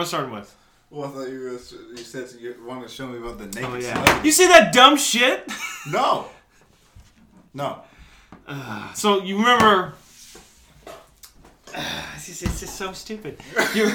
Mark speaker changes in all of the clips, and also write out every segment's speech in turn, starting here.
Speaker 1: am I starting with?
Speaker 2: Well, I thought you were, you said you wanted to show me about the naked
Speaker 1: Oh yeah.
Speaker 2: celebrity.
Speaker 1: You see that dumb shit?
Speaker 2: No. No.
Speaker 1: Ah, so you remember? Ah, it's, just, it's just so stupid. You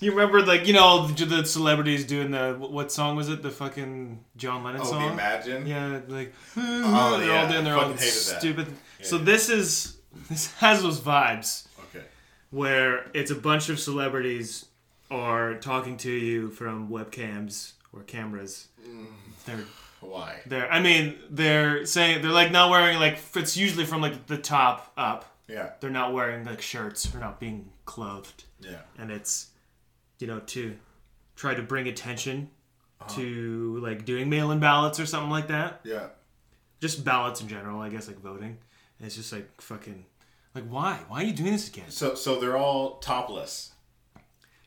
Speaker 1: you remember like you know the, the celebrities doing the what song was it? The fucking John Lennon
Speaker 2: Oh,
Speaker 1: song.
Speaker 2: the Imagine?
Speaker 1: Yeah, like
Speaker 2: Oh,
Speaker 1: they're
Speaker 2: yeah.
Speaker 1: all doing their own stupid. So
Speaker 2: Yeah.
Speaker 1: this is this has those vibes
Speaker 2: Okay.
Speaker 1: where it's a bunch of celebrities are talking to you from webcams or cameras.
Speaker 2: Mm.
Speaker 1: They're
Speaker 2: Why?
Speaker 1: they're I mean they're saying they're like not wearing like it's usually from like the top up.
Speaker 2: Yeah.
Speaker 1: They're not wearing like shirts. They're not being clothed,
Speaker 2: Yeah.
Speaker 1: and it's you know to try to bring attention to like doing mail-in ballots or something like that.
Speaker 2: Yeah.
Speaker 1: Just ballots in general, I guess, like voting. And it's just like fucking like why? Why are you doing this again?
Speaker 2: So so they're all topless.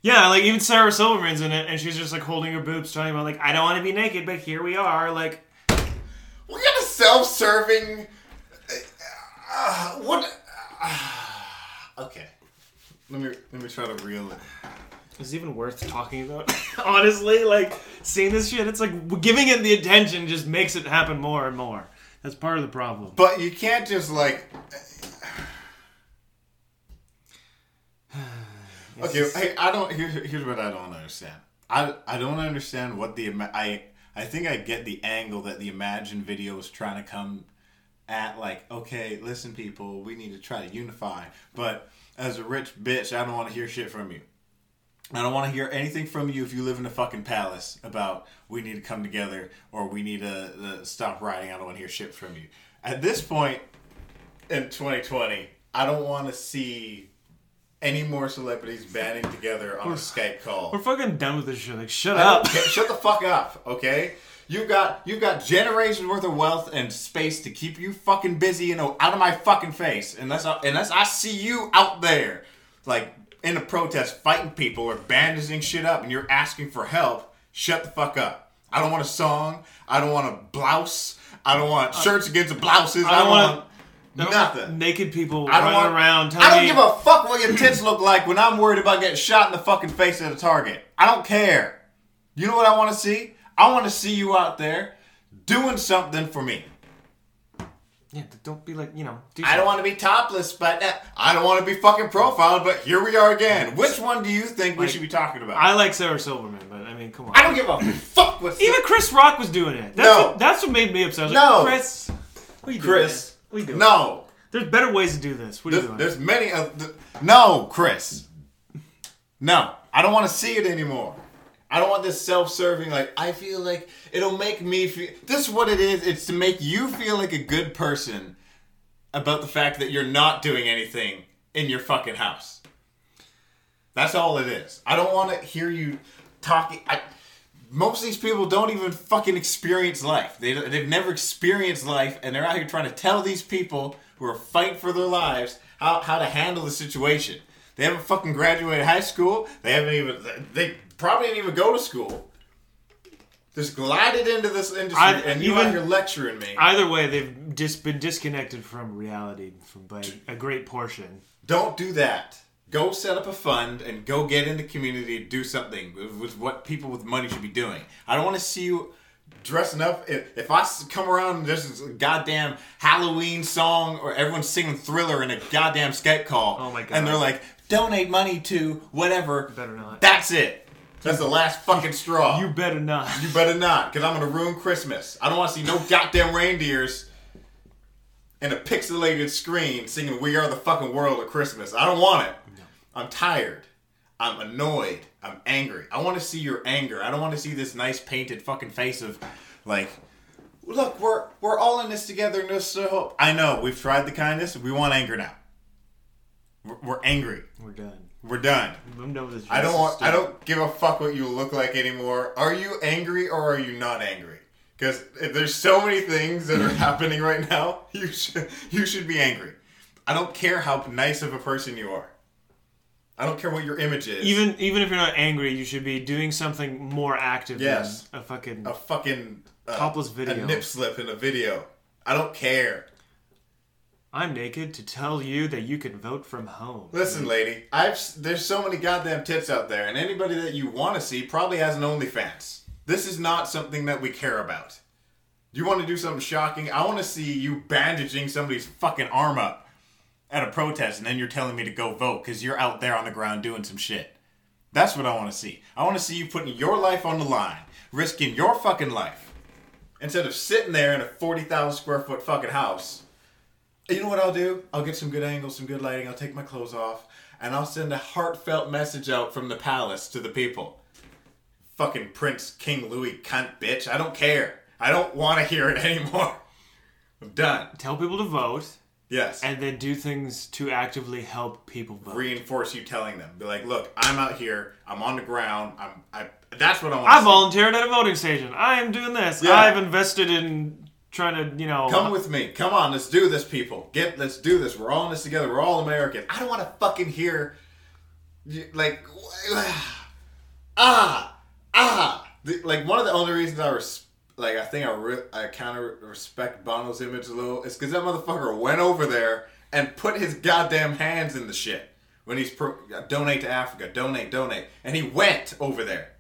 Speaker 1: Yeah, like even Sarah Silverman's in it, and she's just like holding her boobs, talking about like I don't want to be naked, but here we are. Like
Speaker 2: What kind of self-serving? Uh, what? okay. Let me let me try to reel it.
Speaker 1: Is it even worth talking about? Honestly, like seeing this shit, it's like giving it the attention just makes it happen more and more. That's part of the problem.
Speaker 2: But you can't just like. Okay, hey, I don't. Here, here's what I don't understand. I I don't understand what the I I think I get the angle that the Imagine video is trying to come at. Like, okay, listen, people, we need to try to unify. But as a rich bitch, I don't want to hear shit from you. I don't want to hear anything from you if you live in a fucking palace about we need to come together or we need to uh, stop rioting. I don't want to hear shit from you. At this point in 2020, I don't want to see any more celebrities banding together on a Skype call.
Speaker 1: We're fucking done with this shit. Like, shut
Speaker 2: I
Speaker 1: up.
Speaker 2: Shut the fuck up, okay? You've got you've got generations worth of wealth and space to keep you fucking busy and out of my fucking face. Unless I, unless I see you out there, like in a protest fighting people or bandaging shit up, and you're asking for help, shut the fuck up. I don't want a song. I don't want a blouse. I don't want shirts against blouses. I don't,
Speaker 1: don't
Speaker 2: want,
Speaker 1: want- I
Speaker 2: nothing.
Speaker 1: Naked people
Speaker 2: I don't
Speaker 1: running
Speaker 2: want,
Speaker 1: around telling
Speaker 2: I don't
Speaker 1: me.
Speaker 2: give a fuck what your tits look like when I'm worried about getting shot in the fucking face at a target. I don't care. You know what I want to see? I want to see you out there doing something for me.
Speaker 1: yeah, don't be like you know. Do
Speaker 2: I don't want to be topless, but uh, I don't want to be fucking profiled. But here we are again. Which one do you think we should be talking about?
Speaker 1: I like Sarah Silverman, but I mean, come on.
Speaker 2: I don't give a fuck what.
Speaker 1: Even Chris Rock was doing it. That's
Speaker 2: No.
Speaker 1: what, that's what made me upset. I was
Speaker 2: No.
Speaker 1: like, Chris, what are you?
Speaker 2: Chris.
Speaker 1: man? You doing?
Speaker 2: No,
Speaker 1: There's better ways to do this. What are you
Speaker 2: there's,
Speaker 1: doing?
Speaker 2: there's many. Of the, no, Chris. No, I don't want to see it anymore. I don't want this self-serving. Like I feel like it'll make me feel. This is what it is. It's to make you feel like a good person about the fact that you're not doing anything in your fucking house. That's all it is. I don't want to hear you talking. I, most of these people don't even fucking experience life. They, they've never experienced life, and they're out here trying to tell these people who are fighting for their lives how, how to handle the situation. They haven't fucking graduated high school. They haven't even. They probably didn't even go to school. Just glided into this industry,
Speaker 1: I-
Speaker 2: and you
Speaker 1: even-
Speaker 2: out here lecturing me.
Speaker 1: Either way, they've just been disconnected from reality from by a great portion.
Speaker 2: Don't do that. Go set up a fund and go get in the community and do something with, what people with money should be doing. I don't want to see you dressing up. If, if I come around and there's a goddamn Halloween song or everyone's singing Thriller in a goddamn Skype call,
Speaker 1: Oh my God.
Speaker 2: and they're like, donate money to whatever.
Speaker 1: Better not.
Speaker 2: That's it. That's the last fucking straw.
Speaker 1: You better not.
Speaker 2: You better not, because I'm gonna ruin Christmas. I don't want to see no goddamn reindeers and a pixelated screen singing "We Are the Fucking World" at Christmas. I don't want it. I'm tired. I'm annoyed. I'm angry. I want to see your anger. I don't want to see this nice painted fucking face of like, look, we're we're all in this together. And uh, hope. I know we've tried the kindness. We want anger now. We're, we're angry.
Speaker 1: We're done.
Speaker 2: We're done.
Speaker 1: I'm done with this.
Speaker 2: I don't want. I don't give a fuck what you look like anymore. Are you angry or are you not angry? Because there's so many things that are happening right now. You should. You should be angry. I don't care how nice of a person you are. I don't care what your image is.
Speaker 1: Even even if you're not angry, you should be doing something more active
Speaker 2: Yes.
Speaker 1: than a fucking
Speaker 2: a fucking uh,
Speaker 1: Topless video.
Speaker 2: a nip slip in a video. I don't care.
Speaker 1: I'm naked to tell you that you can vote from home.
Speaker 2: Listen, lady, I've there's so many goddamn tits out there, and anybody that you want to see probably has an OnlyFans. This is not something that we care about. You want to do something shocking? I want to see you bandaging somebody's fucking arm up at a protest, and then you're telling me to go vote because you're out there on the ground doing some shit. That's what I want to see. I want to see you putting your life on the line, risking your fucking life, instead of sitting there in a forty thousand square foot fucking house you know what I'll do? I'll get some good angles, some good lighting. I'll take my clothes off, and I'll send a heartfelt message out from the palace to the people. Fucking Prince King Louis cunt bitch. I don't care. I don't want to hear it anymore. I'm done.
Speaker 1: Tell people to vote
Speaker 2: Yes.
Speaker 1: and then do things to actively help people vote.
Speaker 2: Reinforce you telling them. Be like, look, I'm out here. I'm on the ground. I'm. I. That's what I want.
Speaker 1: I
Speaker 2: see.
Speaker 1: volunteered at a voting station. I am doing this.
Speaker 2: Yeah.
Speaker 1: I've invested in trying to, you know.
Speaker 2: Come with me. Come on, let's do this, people. Get, let's do this. We're all in this together. We're all American. I don't want to fucking hear, like, ah, ah. Like one of the only reasons I res- like I think I re- I kind of respect Bono's image a little It's because that motherfucker went over there and put his goddamn hands in the shit when he's pro- uh, donate to Africa, donate, donate, and he went over there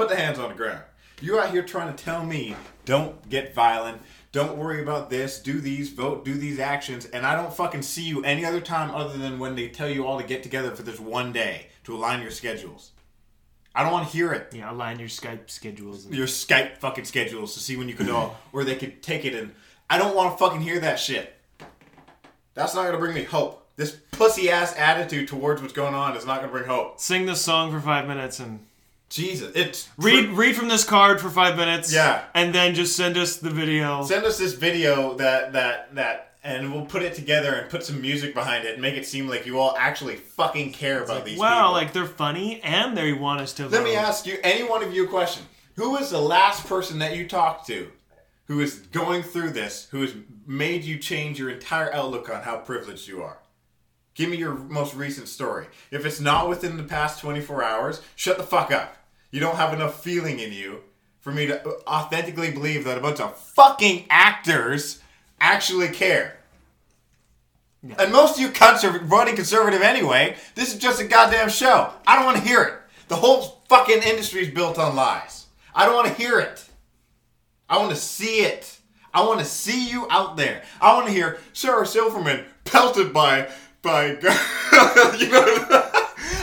Speaker 2: put the hands on the ground. You're out here trying to tell me don't get violent, don't worry about this, do these, vote, do these actions, and I don't fucking see you any other time other than when they tell you all to get together for this one day to align your schedules. I don't want to hear it.
Speaker 1: Yeah, align your Skype schedules.
Speaker 2: Your Skype fucking schedules to see when you could all, or they could take it and I don't want to fucking hear that shit. That's not gonna bring me hope. This pussy ass attitude towards what's going on is not gonna bring hope.
Speaker 1: Sing this song for five minutes and
Speaker 2: Jesus, it's
Speaker 1: read read from this card for five minutes.
Speaker 2: Yeah.
Speaker 1: And then just send us the video.
Speaker 2: send us this video that that that and we'll put it together and put some music behind it and make it seem like you all actually fucking care about these
Speaker 1: wow,
Speaker 2: people.
Speaker 1: like they're funny and they want us to
Speaker 2: let
Speaker 1: vote.
Speaker 2: me ask you any one of you a question who is the last person that you talked to who is going through this who has made you change your entire outlook on how privileged you are give me your most recent story if it's not within the past 24 hours shut the fuck up you don't have enough feeling in you for me to authentically believe that a bunch of fucking actors actually care and most of you cunts are voting conservative anyway. This is just a goddamn show. I don't want to hear it. The whole fucking industry is built on lies. I don't want to hear it. I want to see it. I want to see you out there. I want to hear Sarah Silverman pelted by by you know.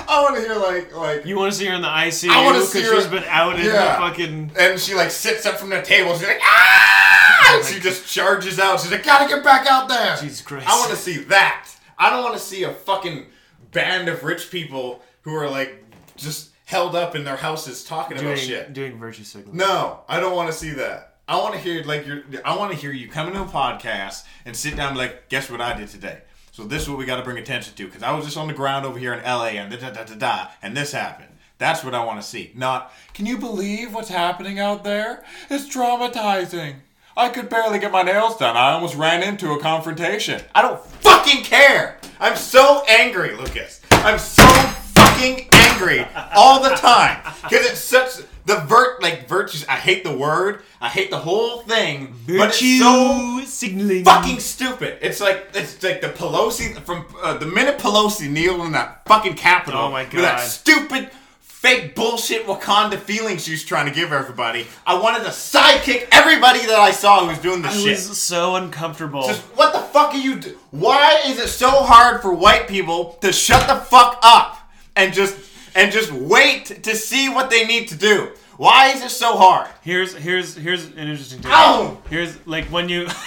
Speaker 2: I want to hear like like
Speaker 1: You want to see her in the ICU
Speaker 2: I wanna see her-
Speaker 1: she's been outed.
Speaker 2: Yeah.
Speaker 1: Fucking.
Speaker 2: and she like sits up from the table. She's like, ah! And she just charges out. She's like, gotta get back out there.
Speaker 1: Jesus Christ.
Speaker 2: I want to see that. I don't want to see a fucking band of rich people who are like just held up in their houses talking
Speaker 1: Doing,
Speaker 2: about shit.
Speaker 1: doing virtue signaling.
Speaker 2: No, I don't want to see that. I want to hear like your. I want to hear you come into a podcast and sit down and be like, guess what I did today. So this is what we got to bring attention to because I was just on the ground over here in LA and da da da da and this happened. That's what I want to see. Not, can you believe what's happening out there? It's traumatizing. I could barely get my nails done. I almost ran into a confrontation. I don't fucking care. I'm so angry, Lucas. I'm so fucking angry all the time because it's such the vert like virtues. I hate the word. I hate the whole thing. But it's so
Speaker 1: signaling.
Speaker 2: fucking stupid. It's like it's like the Pelosi from uh, the minute Pelosi kneeled in that fucking Capitol.
Speaker 1: Oh my
Speaker 2: With that stupid. Fake bullshit Wakanda feelings she was trying to give everybody. I wanted to sidekick everybody that I saw who was doing this
Speaker 1: I
Speaker 2: shit.
Speaker 1: was so uncomfortable.
Speaker 2: Just what the fuck are you? Do- Why is it so hard for white people to shut the fuck up and just and just wait to see what they need to do? Why is it so hard?
Speaker 1: Here's here's here's an interesting thing.
Speaker 2: Ow!
Speaker 1: Here's like when you.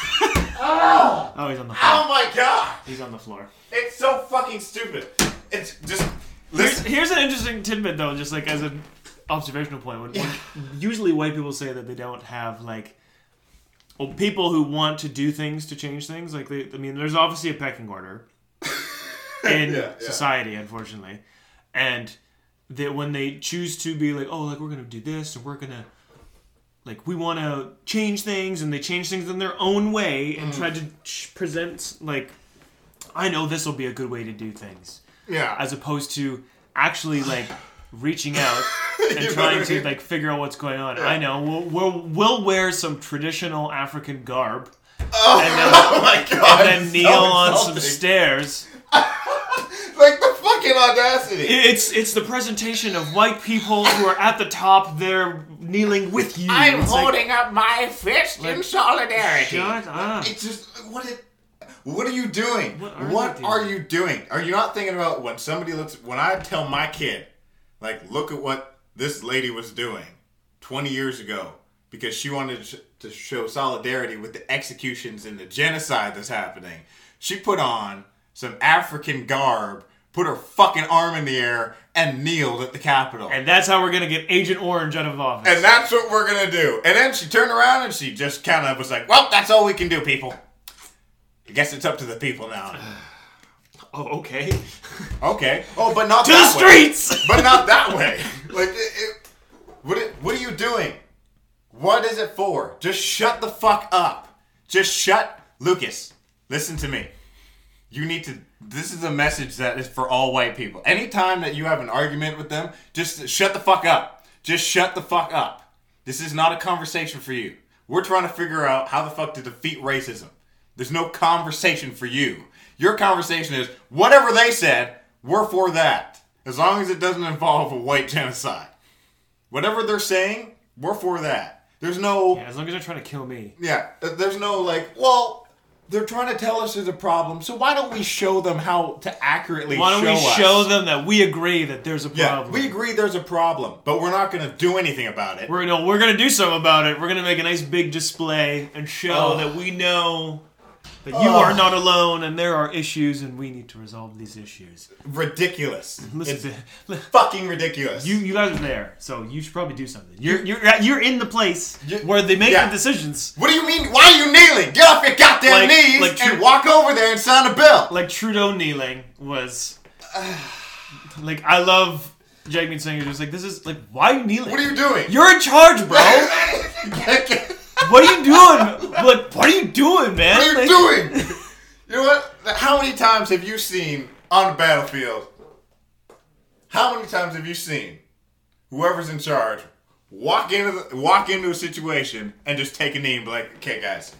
Speaker 2: Oh,
Speaker 1: oh, he's on the floor.
Speaker 2: oh my god!
Speaker 1: He's on the floor.
Speaker 2: It's so fucking stupid. It's just
Speaker 1: Here's, here's an interesting tidbit though, just like as an observational point. When, when usually white people say that they don't have like, well, people who want to do things to change things. Like they, I mean, there's obviously a pecking order in
Speaker 2: Yeah, yeah.
Speaker 1: society, unfortunately, and that when they choose to be like, oh, like we're gonna do this and we're gonna. Like we want to change things, and they change things in their own way, and try to ch- present like, I know this will be a good way to do things
Speaker 2: Yeah.
Speaker 1: as opposed to actually like reaching out and trying to like figure out what's going on. I know we'll, we'll we'll wear some traditional African garb
Speaker 2: Oh,
Speaker 1: and then,
Speaker 2: oh my god!
Speaker 1: and then kneel
Speaker 2: so
Speaker 1: on some stairs.
Speaker 2: Like the fucking audacity.
Speaker 1: It's it's the presentation of white people who are at the top. They're kneeling with you. I'm it's like,
Speaker 2: up my fist in solidarity.
Speaker 1: Shut up.
Speaker 2: It's just what it. What are you doing?
Speaker 1: What
Speaker 2: What
Speaker 1: are
Speaker 2: are, you doing? Are you not thinking about when somebody looks? When I tell my kid, like, look at what this lady was doing 20 years ago because she wanted to show solidarity with the executions and the genocide that's happening. She put on some African garb, put her fucking arm in the air, and kneeled at the Capitol.
Speaker 1: and that's how we're gonna get Agent Orange out of office.
Speaker 2: And that's what we're gonna do. And then she turned around and she just kind of was like, "Well, that's all we can do, people. I guess it's up to the people now."
Speaker 1: oh, okay.
Speaker 2: Okay. Oh, but not
Speaker 1: to the
Speaker 2: way.
Speaker 1: streets.
Speaker 2: But not that way. Like, it, it, what? It, what are you doing? What is it for? Just shut the fuck up. Just shut, Lucas. Listen to me. You need to. This is a message that is for all white people. Anytime that you have an argument with them, just shut the fuck up. Just shut the fuck up. This is not a conversation for you. We're trying to figure out how the fuck to defeat racism. There's no conversation for you. Your conversation is whatever they said, we're for that. As long as it doesn't involve a white genocide. Whatever they're saying, we're for that. There's no
Speaker 1: Yeah, as long as they're trying to kill me.
Speaker 2: yeah, there's no like, well, they're trying to tell us there's a problem, so why don't we show them how to accurately
Speaker 1: Why don't
Speaker 2: show
Speaker 1: we
Speaker 2: us?
Speaker 1: show them that we agree that there's a
Speaker 2: Yeah,
Speaker 1: problem?
Speaker 2: we agree there's a problem, but we're not going to do anything about it.
Speaker 1: We're no, we're gonna do something about it. We're gonna make a nice big display and show
Speaker 2: Oh.
Speaker 1: that we know that you
Speaker 2: Oh.
Speaker 1: are not alone and there are issues and we need to resolve these issues.
Speaker 2: ridiculous.
Speaker 1: Listen,
Speaker 2: it's fucking ridiculous.
Speaker 1: you you guys are there, so you should probably do something. You're you're you're in the place
Speaker 2: You-
Speaker 1: where they make
Speaker 2: yeah.
Speaker 1: the decisions.
Speaker 2: what do you mean? Why are you kneeling? Get off your goddamn
Speaker 1: Like-
Speaker 2: knees
Speaker 1: like
Speaker 2: and walk over there and sign a bill.
Speaker 1: Like Trudeau kneeling was like I love Jagmeet Singh. Just like this is like why are you kneeling?
Speaker 2: What are you doing?
Speaker 1: You're in charge, bro.
Speaker 2: what
Speaker 1: what are you doing? Like what are you doing, man?
Speaker 2: What are you
Speaker 1: Like-
Speaker 2: doing? You know what? How many times have you seen on the battlefield? How many times have you seen whoever's in charge walk into the, walk into a situation and just take a knee and be like, "Okay, guys,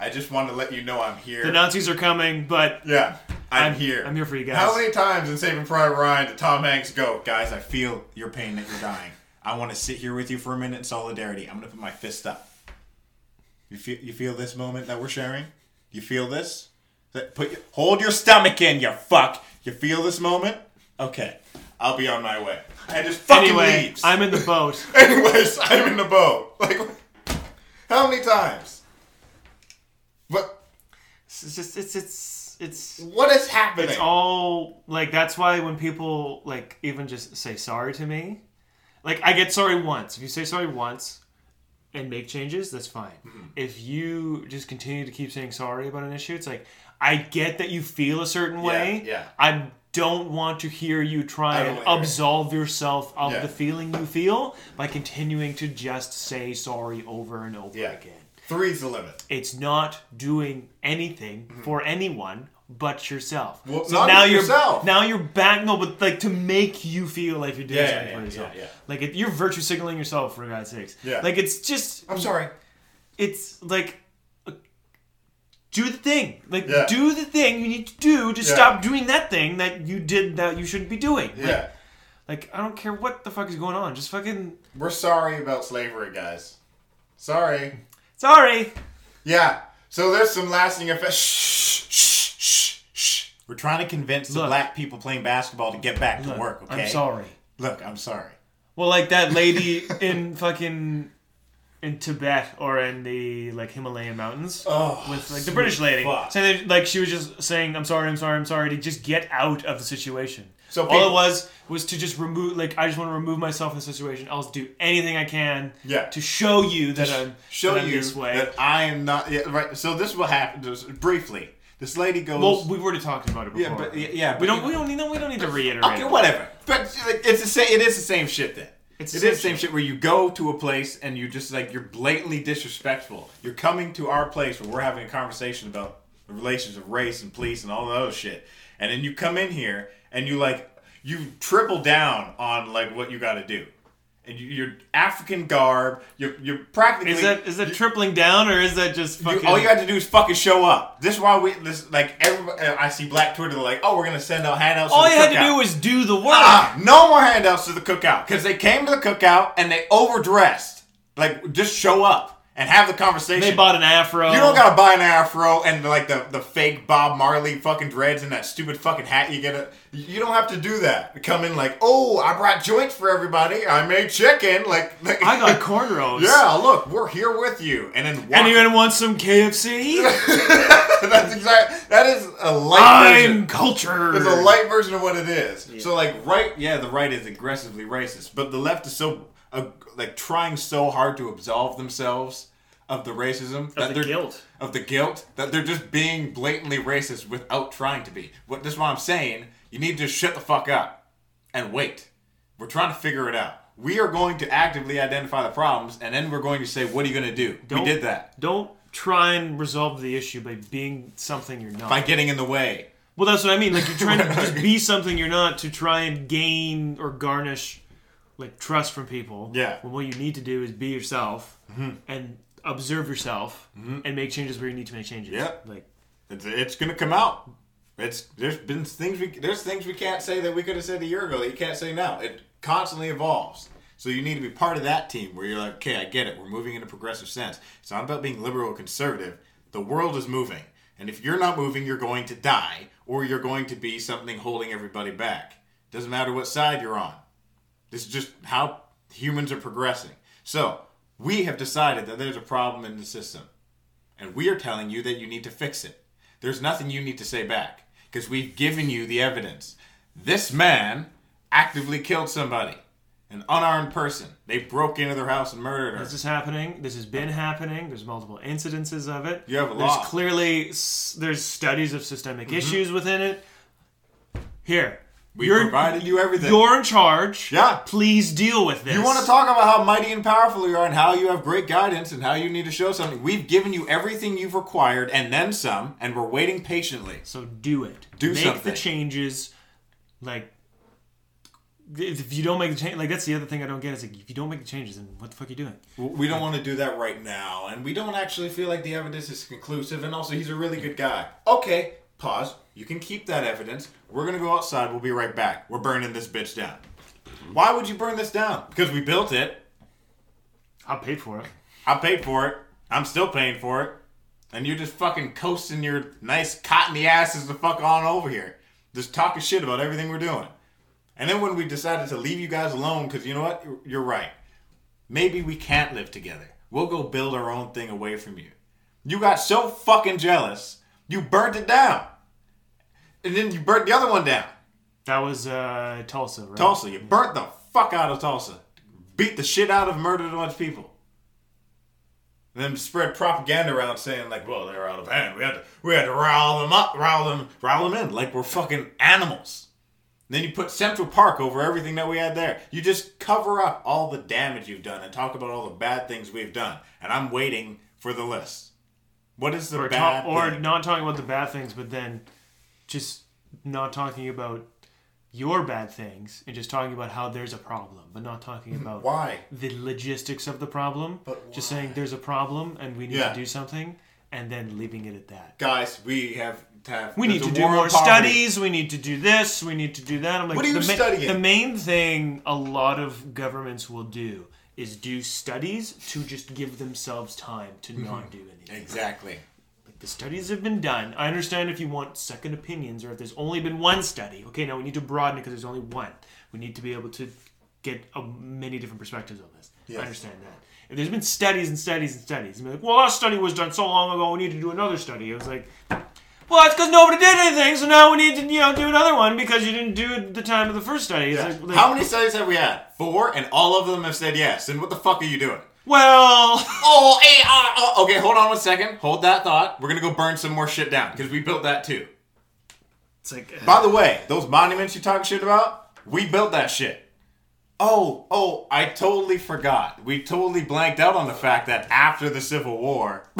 Speaker 2: I just want to let you know I'm here."
Speaker 1: The Nazis are coming, but
Speaker 2: yeah, I'm,
Speaker 1: I'm-
Speaker 2: here.
Speaker 1: I'm here for you guys.
Speaker 2: How many times in Saving Private Ryan did Tom Hanks go, "Guys, I feel your pain that you're dying. I want to sit here with you for a minute in solidarity. I'm gonna put my fist up." You feel you feel this moment that we're sharing? You feel this? Put your- hold your stomach in, you fuck. You feel this moment? Okay, I'll be on my way. And just fucking
Speaker 1: anyway,
Speaker 2: leaves.
Speaker 1: I'm in the boat.
Speaker 2: Anyways, I'm in the boat. Like, how many times? What?
Speaker 1: It's just it's it's it's
Speaker 2: What is happening?
Speaker 1: it's all like that's why when people like even just say sorry to me, like I get sorry once. If you say sorry once and make changes, that's fine.
Speaker 2: Mm-hmm.
Speaker 1: If you just continue to keep saying sorry about an issue, it's like I get that you feel a certain way.
Speaker 2: yeah.
Speaker 1: I don't want to hear you try and absolve yourself of
Speaker 2: Yeah.
Speaker 1: the feeling you feel by continuing to just say sorry over and over
Speaker 2: Yeah.
Speaker 1: again.
Speaker 2: Three's the limit.
Speaker 1: it's not doing anything for anyone but yourself.
Speaker 2: Well,
Speaker 1: so
Speaker 2: not
Speaker 1: now you're
Speaker 2: yourself.
Speaker 1: now you're back no, but like to make you feel like you're doing
Speaker 2: Yeah,
Speaker 1: something
Speaker 2: yeah,
Speaker 1: for
Speaker 2: yeah,
Speaker 1: yourself.
Speaker 2: yeah, yeah.
Speaker 1: Like it, you're virtue signaling yourself for God's sakes.
Speaker 2: Yeah.
Speaker 1: Like it's just
Speaker 2: I'm sorry.
Speaker 1: it's like uh, do the thing. Like
Speaker 2: Yeah.
Speaker 1: do the thing you need to do to
Speaker 2: Yeah.
Speaker 1: stop doing that thing that you did that you shouldn't be doing. Like,
Speaker 2: Yeah.
Speaker 1: Like I don't care what the fuck is going on. Just fucking
Speaker 2: We're sorry about slavery, guys. Sorry.
Speaker 1: sorry.
Speaker 2: Yeah. So there's some lasting effects. We're trying to convince the black people playing basketball to get back to
Speaker 1: Look,
Speaker 2: work. Okay.
Speaker 1: I'm sorry.
Speaker 2: Look, I'm sorry.
Speaker 1: Well, like that lady in fucking in Tibet or in the like Himalayan mountains
Speaker 2: Oh,
Speaker 1: with like the British lady,
Speaker 2: fuck.
Speaker 1: saying that, like she was just saying, "I'm sorry, I'm sorry, I'm sorry," to just get out of the situation.
Speaker 2: So
Speaker 1: all
Speaker 2: people-
Speaker 1: it was was to just remove, like, I just want to remove myself from the situation. I'll do anything I can,
Speaker 2: Yeah.
Speaker 1: to show you that I'm
Speaker 2: Show
Speaker 1: that I'm
Speaker 2: you
Speaker 1: this way.
Speaker 2: that I am not. Yeah, right. So this will happen. Just briefly, this lady goes.
Speaker 1: well, we've already talked about it before.
Speaker 2: yeah, but yeah, yeah,
Speaker 1: we
Speaker 2: but
Speaker 1: don't. We don't need. No, we don't need to reiterate.
Speaker 2: Okay,
Speaker 1: it.
Speaker 2: whatever. But like, it's the same. It is the same shit then.
Speaker 1: It's the
Speaker 2: the
Speaker 1: same
Speaker 2: shit where you go to a place and you just like you're blatantly disrespectful. You're coming to our place where we're having a conversation about the relations of race and police and all that other shit, and then you come in here and you like you triple down on like what you got to do, and you- you're African garb. You're you're practically.
Speaker 1: Is that is that tripling down or is that just
Speaker 2: you-
Speaker 1: fucking?
Speaker 2: all you got to do is fucking show up. This is why we this like everybody. I see Black Twitter they're like, oh, we're gonna send out handouts.
Speaker 1: all you
Speaker 2: the
Speaker 1: had to do was do the work.
Speaker 2: Ah, no more handouts to the cookout because they came to the cookout and they overdressed. Like, just show up and have the conversation.
Speaker 1: they bought an afro.
Speaker 2: You don't gotta buy an afro and like the, the fake Bob Marley fucking dreads and that stupid fucking hat you get. A, you don't have to do that. Come in like, oh, I brought joints for everybody. I made chicken. Like, like
Speaker 1: I got cornrows.
Speaker 2: yeah, look, we're here with you. And then walk,
Speaker 1: And you're want some KFC?
Speaker 2: that's exact. That is a light version.
Speaker 1: I'm culture.
Speaker 2: It's a light version of what it is. So like right, yeah, the right is aggressively racist, but the left is so uh, like trying so hard to absolve themselves of the racism that
Speaker 1: the
Speaker 2: they're
Speaker 1: guilt.
Speaker 2: of the guilt that they're just being blatantly racist without trying to be. What this is what I'm saying. You need to shut the fuck up and wait. We're trying to figure it out. We are going to actively identify the problems, and then we're going to say, "What are you going to do?" we
Speaker 1: Don't-
Speaker 2: did that
Speaker 1: Don't try and resolve the issue by being something you're not.
Speaker 2: by getting in the way.
Speaker 1: Well, that's what I mean. Like you're trying to just be something you're not to try and gain or garnish like trust from people.
Speaker 2: Yeah.
Speaker 1: When what you need to do is be yourself mm-hmm. and observe yourself mm-hmm. and make changes where you need to make changes.
Speaker 2: Yeah.
Speaker 1: Like
Speaker 2: It's, it's gonna come out. It's there's been things we there's things we can't say that we could have said a year ago that you can't say now. It constantly evolves. So you need to be part of that team where you're like, okay, I get it. We're moving in a progressive sense. It's not about being liberal or conservative. The world is moving, and if you're not moving, you're going to die, or you're going to be something holding everybody back. Doesn't matter what side you're on. This is just how humans are progressing. So we have decided that there's a problem in the system and we are telling you that you need to fix it. There's nothing you need to say back because we've given you the evidence. This man actively killed somebody, an unarmed person. They broke into their house and murdered her.
Speaker 1: this is happening. This has been happening. There's multiple incidences of it.
Speaker 2: You have a
Speaker 1: there's
Speaker 2: lot.
Speaker 1: clearly there's studies of systemic
Speaker 2: Mm-hmm.
Speaker 1: issues within it. Here,
Speaker 2: We
Speaker 1: you're,
Speaker 2: provided you everything.
Speaker 1: You're in charge.
Speaker 2: Yeah.
Speaker 1: Please deal with this.
Speaker 2: You want to talk about how mighty and powerful you are and how you have great guidance and how you need to show something. We've given you everything you've required and then some, and we're waiting patiently.
Speaker 1: So do it.
Speaker 2: Do
Speaker 1: make
Speaker 2: something.
Speaker 1: the changes. Like, if you don't make the change, like that's the other thing I don't get is like if you don't make the changes, then what the fuck are you doing?
Speaker 2: We don't want to do that right now, and we don't actually feel like the evidence is conclusive, and also he's a really good guy. Okay, pause. You can keep that evidence. We're gonna go outside. We'll be right back. We're burning this bitch down. Why would you burn this down? Because we built it.
Speaker 1: I paid for it.
Speaker 2: I paid for it. I'm still paying for it. And you're just fucking coasting your nice cottony asses the fuck on over here. Just talking shit about everything we're doing. And then when we decided to leave you guys alone, because you know what? You're- You're right. Maybe we can't live together. We'll go build our own thing away from you. You got so fucking jealous, you burnt it down. And then you burnt the other one down.
Speaker 1: That was uh, Tulsa, right?
Speaker 2: Tulsa. You burnt the fuck out of Tulsa. Beat the shit out of, murdered a bunch of people. And then spread propaganda around saying like, well, they're out of hand. We had to we had to rile them up, rile them, rile them in like we're fucking animals. And then you put Central Park over everything that we had there. You just cover up all the damage you've done and talk about all the bad things we've done. And I'm waiting for the list. What is the
Speaker 1: Or,
Speaker 2: bad
Speaker 1: ta- or not talking about the bad things, but then just not talking about your bad things and just talking about how there's a problem, but not talking about
Speaker 2: Why?
Speaker 1: the logistics of the problem.
Speaker 2: But
Speaker 1: just
Speaker 2: why?
Speaker 1: saying there's a problem and we need
Speaker 2: Yeah.
Speaker 1: to do something, and then leaving it at that.
Speaker 2: Guys, we have to have
Speaker 1: We need to do more studies. We need to do this. We need to do that. I'm like,
Speaker 2: What are you
Speaker 1: the ma-
Speaker 2: studying?
Speaker 1: The main thing a lot of governments will do is do studies to just give themselves time to
Speaker 2: Mm-hmm.
Speaker 1: not do anything.
Speaker 2: Exactly.
Speaker 1: The studies have been done. I understand if you want second opinions or if there's only been one study. Okay, now we need to broaden it because there's only one. We need to be able to get a, many different perspectives on this.
Speaker 2: Yes.
Speaker 1: I understand that. If there's been studies and studies and studies, and be like, well, our study was done so long ago, we need to do another study. It was like, well, that's because nobody did anything, so now we need to, you know, do another one because you didn't do it the time of the first study.
Speaker 2: Yeah.
Speaker 1: like, like,
Speaker 2: How many studies have we had? Four, and all of them have said yes. And what the fuck are you doing?
Speaker 1: well,
Speaker 2: Oh, hey, uh, uh, okay, hold on one second. Hold that thought. We're gonna go burn some more shit down because we built that too.
Speaker 1: it's like,
Speaker 2: By the way, those monuments you talk shit about, we built that shit. Oh, oh, I totally forgot. We totally blanked out on the fact that after the Civil War,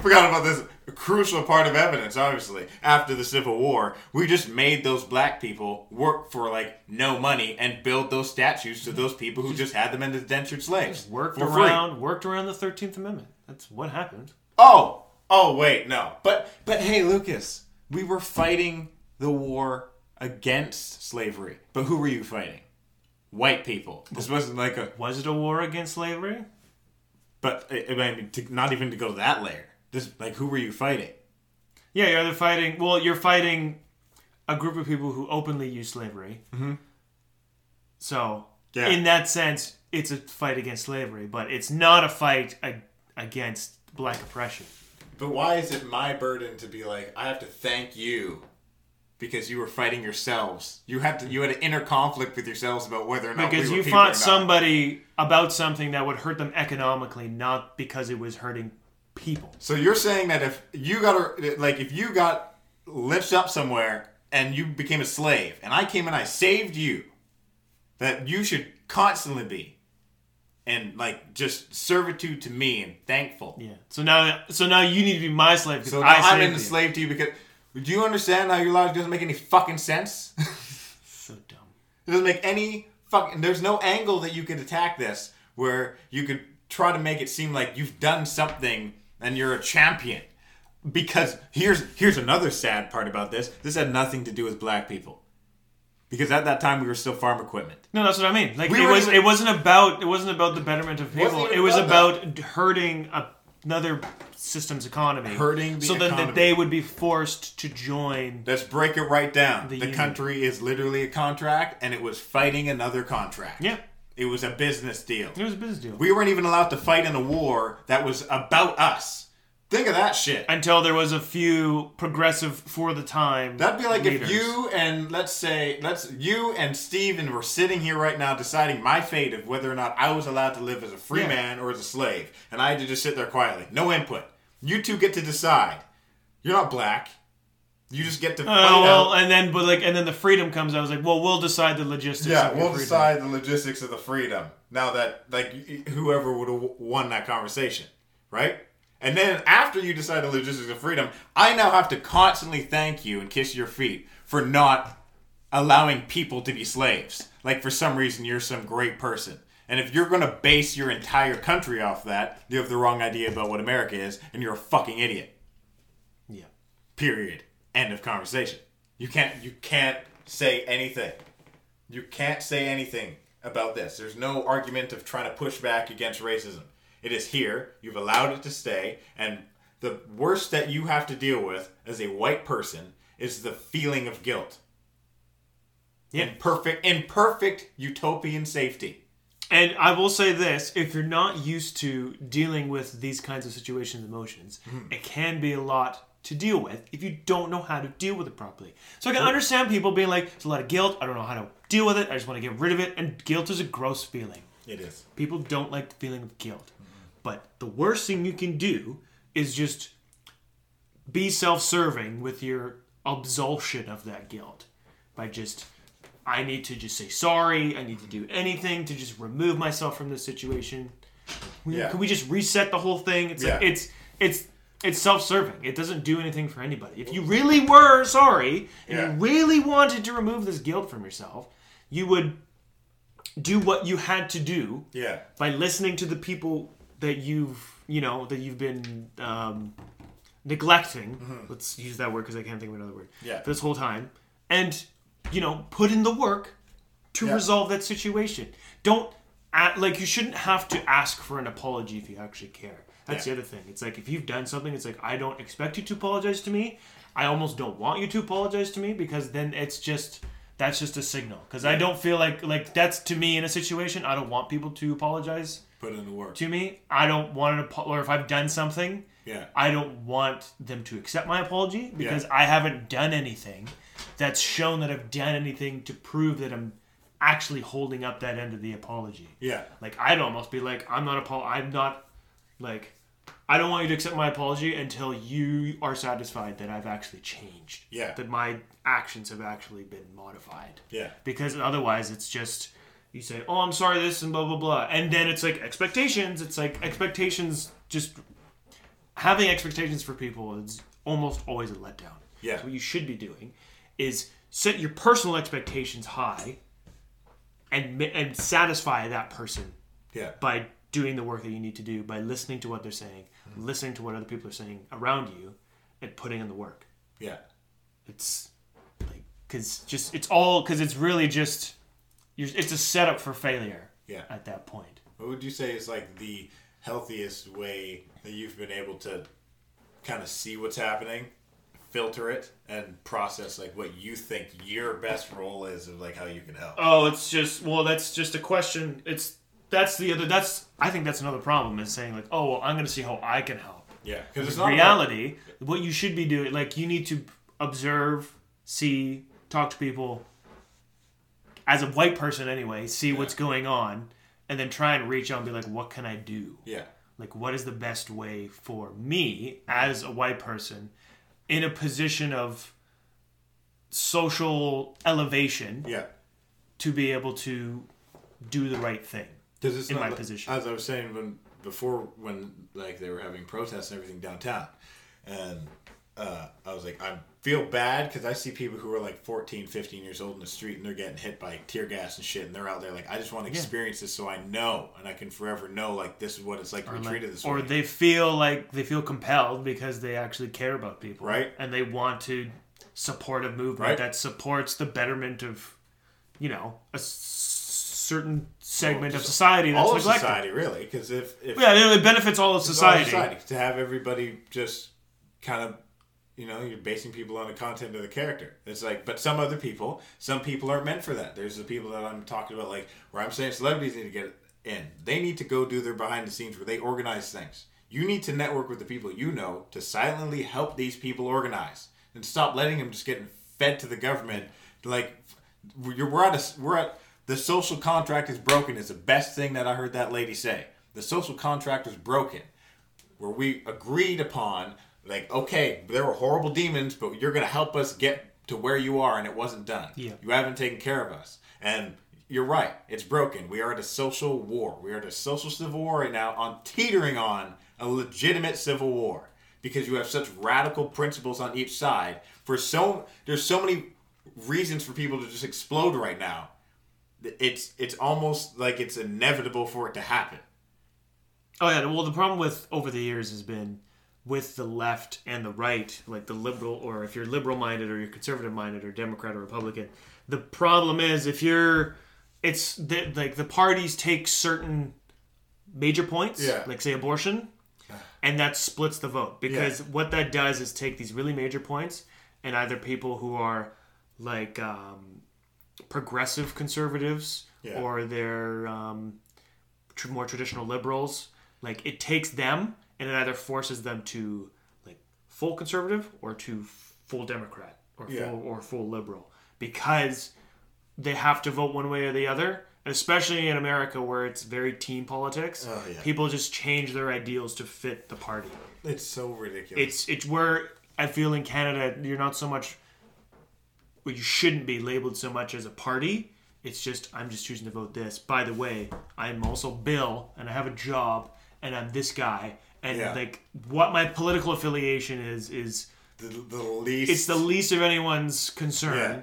Speaker 2: forgot about this. A crucial part of evidence, obviously, after the Civil War. We just made those black people work for like no money and build those statues to those people who just had them as indentured slaves.
Speaker 1: Worked
Speaker 2: for free.
Speaker 1: around, worked around the Thirteenth Amendment. That's what happened.
Speaker 2: Oh, oh wait, no. But but hey, Lucas, we were fighting the war against slavery. But who were you fighting? White people. This wasn't like a.
Speaker 1: Was it a war against slavery?
Speaker 2: But I mean, to, not even to go to that layer. This like who were you fighting?
Speaker 1: Yeah, you're either fighting. Well, you're fighting a group of people who openly use slavery. Mm-hmm. So,
Speaker 2: Yeah.
Speaker 1: in that sense, it's a fight against slavery, but it's not a fight ag- against black oppression.
Speaker 2: But why is it my burden to be like I have to thank you because you were fighting yourselves? You had to you had an inner conflict with yourselves about whether or not
Speaker 1: Because
Speaker 2: we were
Speaker 1: you fought somebody about something that would hurt them economically, not because it was hurting people.
Speaker 2: So you're saying that if you got a, like if you got lynched up somewhere and you became a slave and I came and I saved you, that you should constantly be and like just servitude to me and thankful.
Speaker 1: Yeah. So now, so now you need to be my slave because
Speaker 2: So
Speaker 1: I
Speaker 2: now I'm
Speaker 1: saved you.
Speaker 2: enslaved to you because do you understand how your logic doesn't make any fucking sense?
Speaker 1: So dumb.
Speaker 2: It doesn't make any fucking. There's no angle that you could attack this where you could try to make it seem like you've done something and you're a champion. Because here's here's another sad part about this. This had nothing to do with black people. Because at that time we were still farm equipment.
Speaker 1: No, that's what I mean. Like
Speaker 2: We
Speaker 1: it was.
Speaker 2: even-
Speaker 1: It wasn't about. It wasn't about the betterment of people. It was
Speaker 2: about
Speaker 1: about hurting a, another system's economy.
Speaker 2: Hurting the
Speaker 1: so then that they would be forced to join.
Speaker 2: Let's break it right down. The,
Speaker 1: The
Speaker 2: country is literally a contract, and it was fighting another contract.
Speaker 1: Yeah,
Speaker 2: It was a business deal.
Speaker 1: it was a business deal.
Speaker 2: We weren't even allowed to fight in a war that was about us. Think of that shit.
Speaker 1: Until there was a few progressive for the time.
Speaker 2: That'd be like
Speaker 1: leaders.
Speaker 2: if you and let's say let's you and Steven were sitting here right now deciding my fate of whether or not I was allowed to live as a free
Speaker 1: Yeah.
Speaker 2: man or as a slave, and I had to just sit there quietly, no input. You two get to decide. You're not black. You just get to oh, fight
Speaker 1: Oh well,
Speaker 2: out.
Speaker 1: and then but like and then the freedom comes. I was like, well, we'll decide the logistics.
Speaker 2: Yeah,
Speaker 1: of
Speaker 2: we'll
Speaker 1: freedom.
Speaker 2: decide the logistics of the freedom. Now that like whoever would have won that conversation, right? And then after you decide the logistics of freedom, I now have to constantly thank you and kiss your feet for not allowing people to be slaves. Like for some reason you're some great person. And if you're going to base your entire country off that, you have the wrong idea about what America is and you're a fucking idiot.
Speaker 1: Yeah.
Speaker 2: Period. End of conversation. You can't you can't say anything. You can't say anything about this. There's no argument of trying to push back against racism. It is here. You've allowed it to stay and the worst that you have to deal with as a white person is the feeling of guilt.
Speaker 1: Yeah.
Speaker 2: In perfect in perfect utopian safety.
Speaker 1: And I will say this: if you're not used to dealing with these kinds of situations, and emotions,
Speaker 2: Hmm.
Speaker 1: it can be a lot to deal with if you don't know how to deal with it properly. So I can understand people being like, "It's a lot of guilt. I don't know how to deal with it. I just want to get rid of it." And guilt is a gross feeling.
Speaker 2: It is.
Speaker 1: People don't like the feeling of guilt. But the worst thing you can do is just be self-serving with your absolution of that guilt by just I need to just say sorry. I need to do anything to just remove myself from this situation.
Speaker 2: Yeah.
Speaker 1: Can we just reset the whole thing? It's like
Speaker 2: Yeah.
Speaker 1: it's it's it's self-serving. It doesn't do anything for anybody. If you really were sorry and
Speaker 2: Yeah.
Speaker 1: you really wanted to remove this guilt from yourself, you would do what you had to do
Speaker 2: Yeah.
Speaker 1: by listening to the people that you've you know that you've been um, neglecting. Let's use that word because I can't think of another word.
Speaker 2: Mm-hmm. Yeah.
Speaker 1: For this whole time, and you know, put in the work to
Speaker 2: Yeah.
Speaker 1: resolve that situation. Don't act, like you shouldn't have to ask for an apology if you actually care. That's
Speaker 2: Yeah.
Speaker 1: the other thing. It's like if you've done something, it's like I don't expect you to apologize to me. I almost don't want you to apologize to me because then it's just that's just a signal because I don't feel like like that's to me in a situation I don't want people to apologize
Speaker 2: Put in the work.
Speaker 1: to me. I don't want an apo- or if I've done something,
Speaker 2: Yeah.
Speaker 1: I don't want them to accept my apology because
Speaker 2: Yeah.
Speaker 1: I haven't done anything that's shown that I've done anything to prove that I'm actually holding up that end of the apology.
Speaker 2: Yeah.
Speaker 1: Like I'd almost be like, I'm not apo- I'm not like I don't want you to accept my apology until you are satisfied that I've actually changed.
Speaker 2: Yeah.
Speaker 1: That my actions have actually been modified
Speaker 2: Yeah.
Speaker 1: because otherwise it's just you say oh i'm sorry this and blah blah blah and then it's like expectations it's like expectations just having expectations for people is almost always a letdown.
Speaker 2: Yeah.
Speaker 1: So what you should be doing is set your personal expectations high, and and satisfy that person
Speaker 2: Yeah.
Speaker 1: by doing the work that you need to do, by listening to what they're saying, mm-hmm. listening to what other people are saying around you, and putting in the work.
Speaker 2: Yeah.
Speaker 1: It's like because just it's all because it's really just you're, it's a setup for failure.
Speaker 2: Yeah.
Speaker 1: At that point.
Speaker 2: What would you say is like the healthiest way that you've been able to kind of see what's happening, filter it, and process like what you think your best role is of like how you can help?
Speaker 1: Oh, it's just well, that's just a question. It's that's the other. That's I think that's another problem is saying like, oh, well, I'm going to see how I can help.
Speaker 2: Yeah, because it's
Speaker 1: In
Speaker 2: not about-
Speaker 1: reality, what you should be doing, like you need to observe, see, talk to people. As a white person, anyway, see what's going on, and then try and reach out and be like, what can I do?
Speaker 2: yeah,
Speaker 1: like what is the best way for me as a white person in a position of social elevation
Speaker 2: yeah.
Speaker 1: to be able to do the right thing
Speaker 2: Because it's
Speaker 1: in
Speaker 2: not
Speaker 1: my
Speaker 2: like-
Speaker 1: position.
Speaker 2: As I was saying when before, when like they were having protests and everything downtown, and uh, I was like, I feel bad because I see people who are like 14, 15 years old in the street and they're getting hit by tear gas and shit, and they're out there like, I just want to experience this so I know and I can forever know like this is what it's like to be
Speaker 1: Like,
Speaker 2: treated this
Speaker 1: or
Speaker 2: way.
Speaker 1: they feel like they feel compelled because they actually care about people
Speaker 2: Right.
Speaker 1: and they want to support a movement
Speaker 2: Right.
Speaker 1: that supports the betterment of you know a s- certain segment of society that's
Speaker 2: all of
Speaker 1: neglected.
Speaker 2: society, really, because if, if
Speaker 1: yeah it benefits all of
Speaker 2: it's all
Speaker 1: society,
Speaker 2: society. To have everybody just kind of you know you're basing people on the content of the character. It's like but some other people some people aren't meant for that. There's the people that i'm talking about like where i'm saying celebrities need to get in. They need to go do their behind the scenes where they organize things. You need to network with the people you know to silently help these people organize and stop letting them just get fed to the government. Like we're, we're at a, we're at the social contract is broken is the best thing that i heard that lady say. The social contract is broken where we agreed upon like okay there were horrible demons but you're going to help us get to where you are and it wasn't done.
Speaker 1: Yeah.
Speaker 2: you haven't taken care of us. And you're right it's broken. We are at a social war. We are at a social civil war right now on teetering on a legitimate civil war because you have such radical principles on each side. For so there's so many reasons for people to just explode right now it's it's almost like it's inevitable for it to happen
Speaker 1: Oh yeah, well the problem with over the years has been with the left and the right, like the liberal or if you're liberal minded or you're conservative minded or Democrat or Republican, the problem is if you're it's the, like the parties take certain major points,
Speaker 2: Yeah.
Speaker 1: like say abortion, and that splits the vote because
Speaker 2: Yeah.
Speaker 1: what that does is take these really major points and either people who are like um, progressive conservatives
Speaker 2: Yeah.
Speaker 1: or they're um, tr- more traditional liberals like it takes them and it either forces them to like full conservative or to full democrat or
Speaker 2: Yeah.
Speaker 1: full or full liberal because they have to vote one way or the other especially in america where it's very team politics
Speaker 2: Oh, yeah.
Speaker 1: people just change their ideals to fit the party
Speaker 2: it's so ridiculous
Speaker 1: it's it's where i feel in canada you're not so much well, you shouldn't be labeled so much as a party. It's just I'm just choosing to vote this. By the way, I'm also Bill, and I have a job, and I'm this guy, and
Speaker 2: Yeah.
Speaker 1: like what my political affiliation is is
Speaker 2: the, the least
Speaker 1: it's the least of anyone's concern.
Speaker 2: Yeah.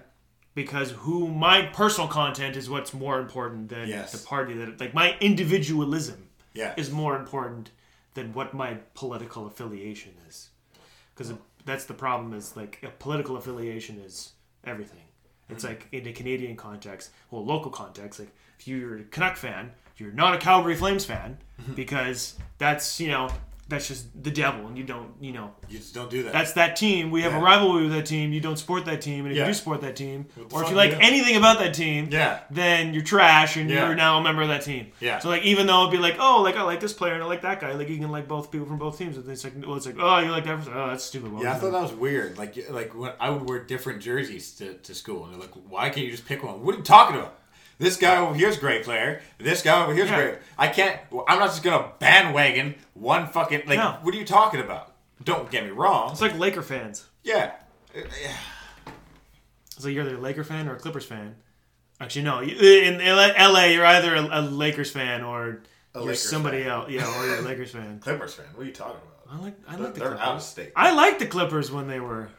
Speaker 1: Because who my personal content is what's more important than
Speaker 2: Yes.
Speaker 1: the party that like my individualism
Speaker 2: yeah
Speaker 1: is more important than what my political affiliation is because that's the problem is like a political affiliation is everything. It's mm-hmm. like in a canadian context well local context like if you're a canuck fan you're not a calgary flames fan mm-hmm. because that's you know that's just the devil and you don't you know
Speaker 2: you just don't do that
Speaker 1: that's that team we have
Speaker 2: Yeah.
Speaker 1: a rivalry with that team you don't support that team and if
Speaker 2: Yeah.
Speaker 1: you do support that team or if you like
Speaker 2: you
Speaker 1: anything about that team
Speaker 2: Yeah.
Speaker 1: then you're trash and
Speaker 2: Yeah.
Speaker 1: you're now a member of that team
Speaker 2: Yeah.
Speaker 1: so like even though it'd be like oh like I like this player and I like that guy like you can like both people from both teams and it's like well it's like oh you like that person oh that's stupid Well,
Speaker 2: yeah, I thought that was weird. Like, like when I would wear different jerseys to, to school, and they're like, "Why can't you just pick one?" What are you talking about? This guy over here's a great player. This guy over here's
Speaker 1: Yeah.
Speaker 2: great. I can't. I'm not just gonna bandwagon one fucking like.
Speaker 1: No.
Speaker 2: What are you talking about? Don't get me wrong.
Speaker 1: it's like Laker fans
Speaker 2: Yeah,
Speaker 1: it's like you're either a Laker fan or a Clippers fan actually no in LA you're either a, a Lakers fan or you're
Speaker 2: Lakers
Speaker 1: somebody
Speaker 2: fan.
Speaker 1: else yeah or you're a Lakers fan
Speaker 2: Clippers fan. What are you talking about?
Speaker 1: I like I
Speaker 2: They're,
Speaker 1: like the
Speaker 2: they're
Speaker 1: Clippers.
Speaker 2: out of state.
Speaker 1: I like the Clippers when they were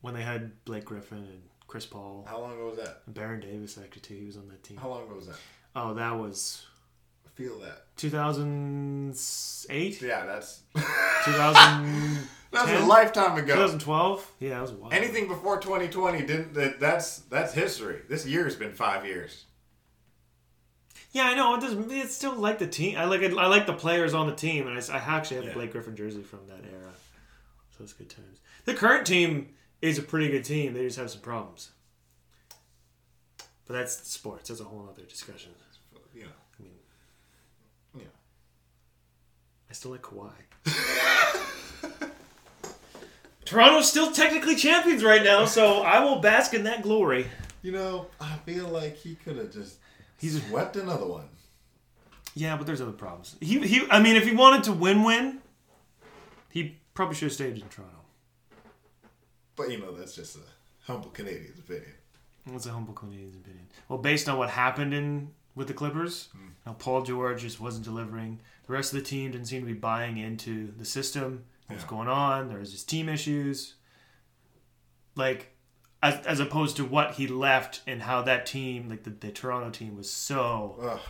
Speaker 1: when they had Blake Griffin and Chris Paul
Speaker 2: How long ago was that?
Speaker 1: Baron Davis actually too. He was on that team.
Speaker 2: How long ago was that?
Speaker 1: Oh, that was
Speaker 2: I feel that.
Speaker 1: 2008,
Speaker 2: Yeah, that's
Speaker 1: 2000,
Speaker 2: that's a lifetime ago.
Speaker 1: 2012. Yeah, that was wild.
Speaker 2: Anything before 2020 didn't. That, that's that's history. This year's been five years.
Speaker 1: Yeah, I know. It doesn't. It's still like the team. I like it. I like the players on the team, and I, I actually have a Blake Griffin jersey from that era. So it's good times. The current team is a pretty good team. They just have some problems. But that's sports. That's a whole other discussion.
Speaker 2: You know.
Speaker 1: I mean,
Speaker 2: Yeah.
Speaker 1: I still like Kawhi. Toronto's still technically champions right now, so I will bask in that glory.
Speaker 2: You know, I feel like he could have just
Speaker 1: He's-
Speaker 2: swept another one.
Speaker 1: Yeah, but there's other problems. He, he I mean, if he wanted to win-win, he probably should have stayed in Toronto.
Speaker 2: But you know, that's just a humble Canadian's opinion.
Speaker 1: That's a humble Canadian's opinion. Well, based on what happened in with the Clippers, hmm. now Paul George just wasn't delivering. The rest of the team didn't seem to be buying into the system. What was
Speaker 2: Yeah.
Speaker 1: going on? There was just team issues. Like, as, as opposed to what he left and how that team, like the, the Toronto team, was so
Speaker 2: Ugh.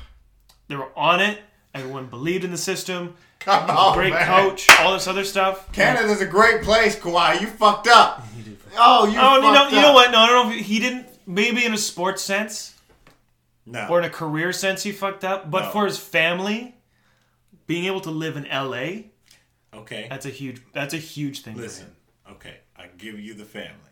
Speaker 1: they were on it. Everyone believed in the system.
Speaker 2: Come on,
Speaker 1: Great
Speaker 2: man.
Speaker 1: coach. All this other stuff.
Speaker 2: Canada's a great place, Kawhi. You fucked up.
Speaker 1: He did.
Speaker 2: Oh, you.
Speaker 1: Oh, you know,
Speaker 2: fucked
Speaker 1: you know what? No, I don't know. If he didn't. Maybe in a sports sense.
Speaker 2: No.
Speaker 1: or in a career sense he fucked up but
Speaker 2: No.
Speaker 1: for his family being able to live in LA
Speaker 3: Okay.
Speaker 1: that's a huge that's a huge thing
Speaker 3: Listen. Okay. I give you the family.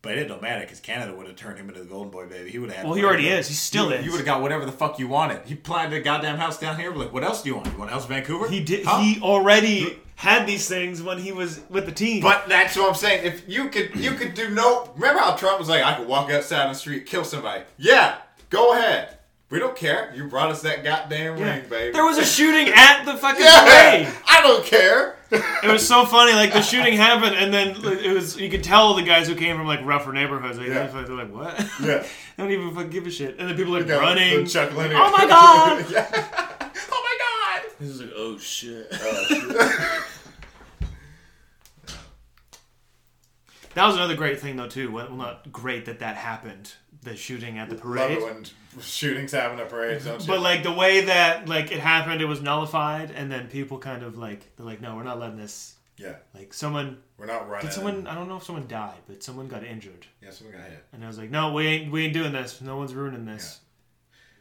Speaker 3: But it don't matter because Canada would have turned him into the Golden Boy, baby. He would have.
Speaker 1: Well, he already is. He still
Speaker 3: you,
Speaker 1: is.
Speaker 3: You would have got whatever the fuck you wanted. He planted a goddamn house down here. Like, what else do you want? You want a house in Vancouver?
Speaker 1: he did
Speaker 3: Huh?
Speaker 1: he already had these things when he was with the team
Speaker 2: But that's what I'm saying. If you could, you could do no. Remember how Trump was like, I could walk outside on the street, kill somebody. Yeah, go ahead. We don't care. You brought us that goddamn
Speaker 1: Yeah.
Speaker 2: ring, baby.
Speaker 1: there was a shooting at the fucking
Speaker 2: yeah,
Speaker 1: parade
Speaker 2: I don't care.
Speaker 1: it was so funny like the shooting happened and then it was you could tell the guys who came from like rougher neighborhoods like,
Speaker 2: Yeah.
Speaker 1: they're like what
Speaker 2: Yeah.
Speaker 1: they don't even fucking give a shit and then people are
Speaker 2: Yeah,
Speaker 1: running
Speaker 2: they're chuckling.
Speaker 1: oh my god
Speaker 2: yeah. Oh my god.
Speaker 1: this is like oh shit
Speaker 2: Oh,
Speaker 1: That was another great thing, though, too. Well, not great that that happened, the shooting at the parade.
Speaker 2: Love it when shootings happen at parades, don't you?
Speaker 1: But like the way that like it happened, it was nullified, and then people kind of like they're like, no, we're not letting this.
Speaker 2: yeah,
Speaker 1: Like someone
Speaker 2: we're not running.
Speaker 1: did someone I don't know if someone died, but someone got injured,
Speaker 2: Yeah, someone got hit.
Speaker 1: and I was like, no, we ain't we ain't doing this. No one's ruining this.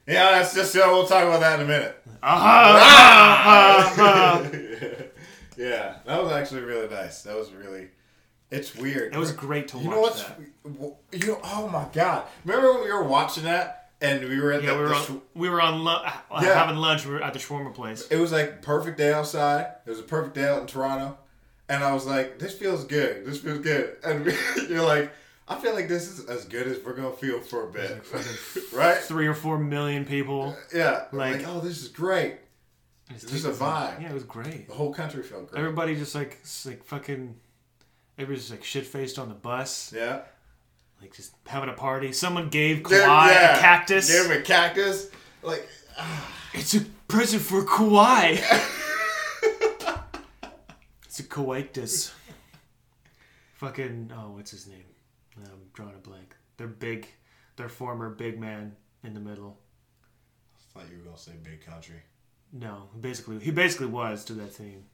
Speaker 2: Yeah, that's just. Uh, we'll talk about that in a minute.
Speaker 1: Ah! Ah!
Speaker 2: yeah, that was actually really nice. That was really. It's weird.
Speaker 1: It was great to watch.
Speaker 2: You
Speaker 1: watch
Speaker 2: know what's
Speaker 1: that.
Speaker 2: you know? Oh my god! Remember when we were watching that and we were at
Speaker 1: Yeah,
Speaker 2: the,
Speaker 1: we were
Speaker 2: the
Speaker 1: on,
Speaker 2: sh-
Speaker 1: we were on lu- uh, uh,
Speaker 2: Yeah.
Speaker 1: having lunch. We were at the shawarma place.
Speaker 2: it was like perfect day outside. It was a perfect day out in Toronto, and I was like, "This feels good. This feels good." And you're like, "I feel like this is as good as we're gonna feel for a bit, right?"
Speaker 1: Three or four million people.
Speaker 2: Yeah,
Speaker 1: Like-
Speaker 2: like, oh, this is great.
Speaker 1: It's
Speaker 2: just a vibe.
Speaker 1: Yeah, it was great.
Speaker 2: The whole country felt great.
Speaker 1: Everybody just like like fucking. Everybody's like shit faced on the bus,
Speaker 2: yeah.
Speaker 1: like just having a party. Someone gave Kawhi
Speaker 2: yeah.
Speaker 1: a cactus.
Speaker 2: Gave him a cactus. Like, ah.
Speaker 1: It's a present for Kawhi. it's a Kawaitus. Fucking oh, what's his name? I'm drawing a blank. Their big, their former big man in the middle.
Speaker 2: I thought you were gonna say big country.
Speaker 1: No, basically he basically was to that team.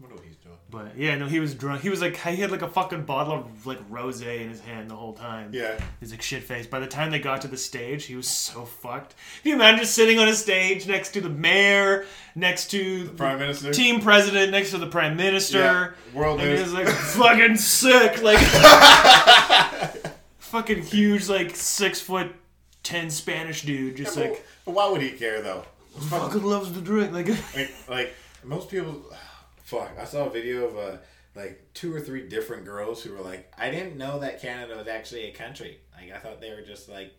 Speaker 2: I wonder what he's doing.
Speaker 1: But yeah, no, he was drunk. He was like he had like a fucking bottle of like rosé in his hand the whole time.
Speaker 2: Yeah.
Speaker 1: He's like shit faced. By the time they got to the stage, he was so fucked. Can you imagine just sitting on a stage next to the mayor, next to the
Speaker 2: Prime Minister.
Speaker 1: team president, next to the prime minister?
Speaker 2: Yeah. World
Speaker 1: and
Speaker 2: news.
Speaker 1: he's like fucking sick, like fucking huge, like six foot ten Spanish dude, just
Speaker 2: Well,
Speaker 1: like
Speaker 2: why would he care though? Fucking-
Speaker 1: fucking loves to drink. Like
Speaker 2: like, like most people. Fuck! I saw a video of uh, like two or three different girls who were like, "I didn't know that Canada was actually a country. Like I thought they were just like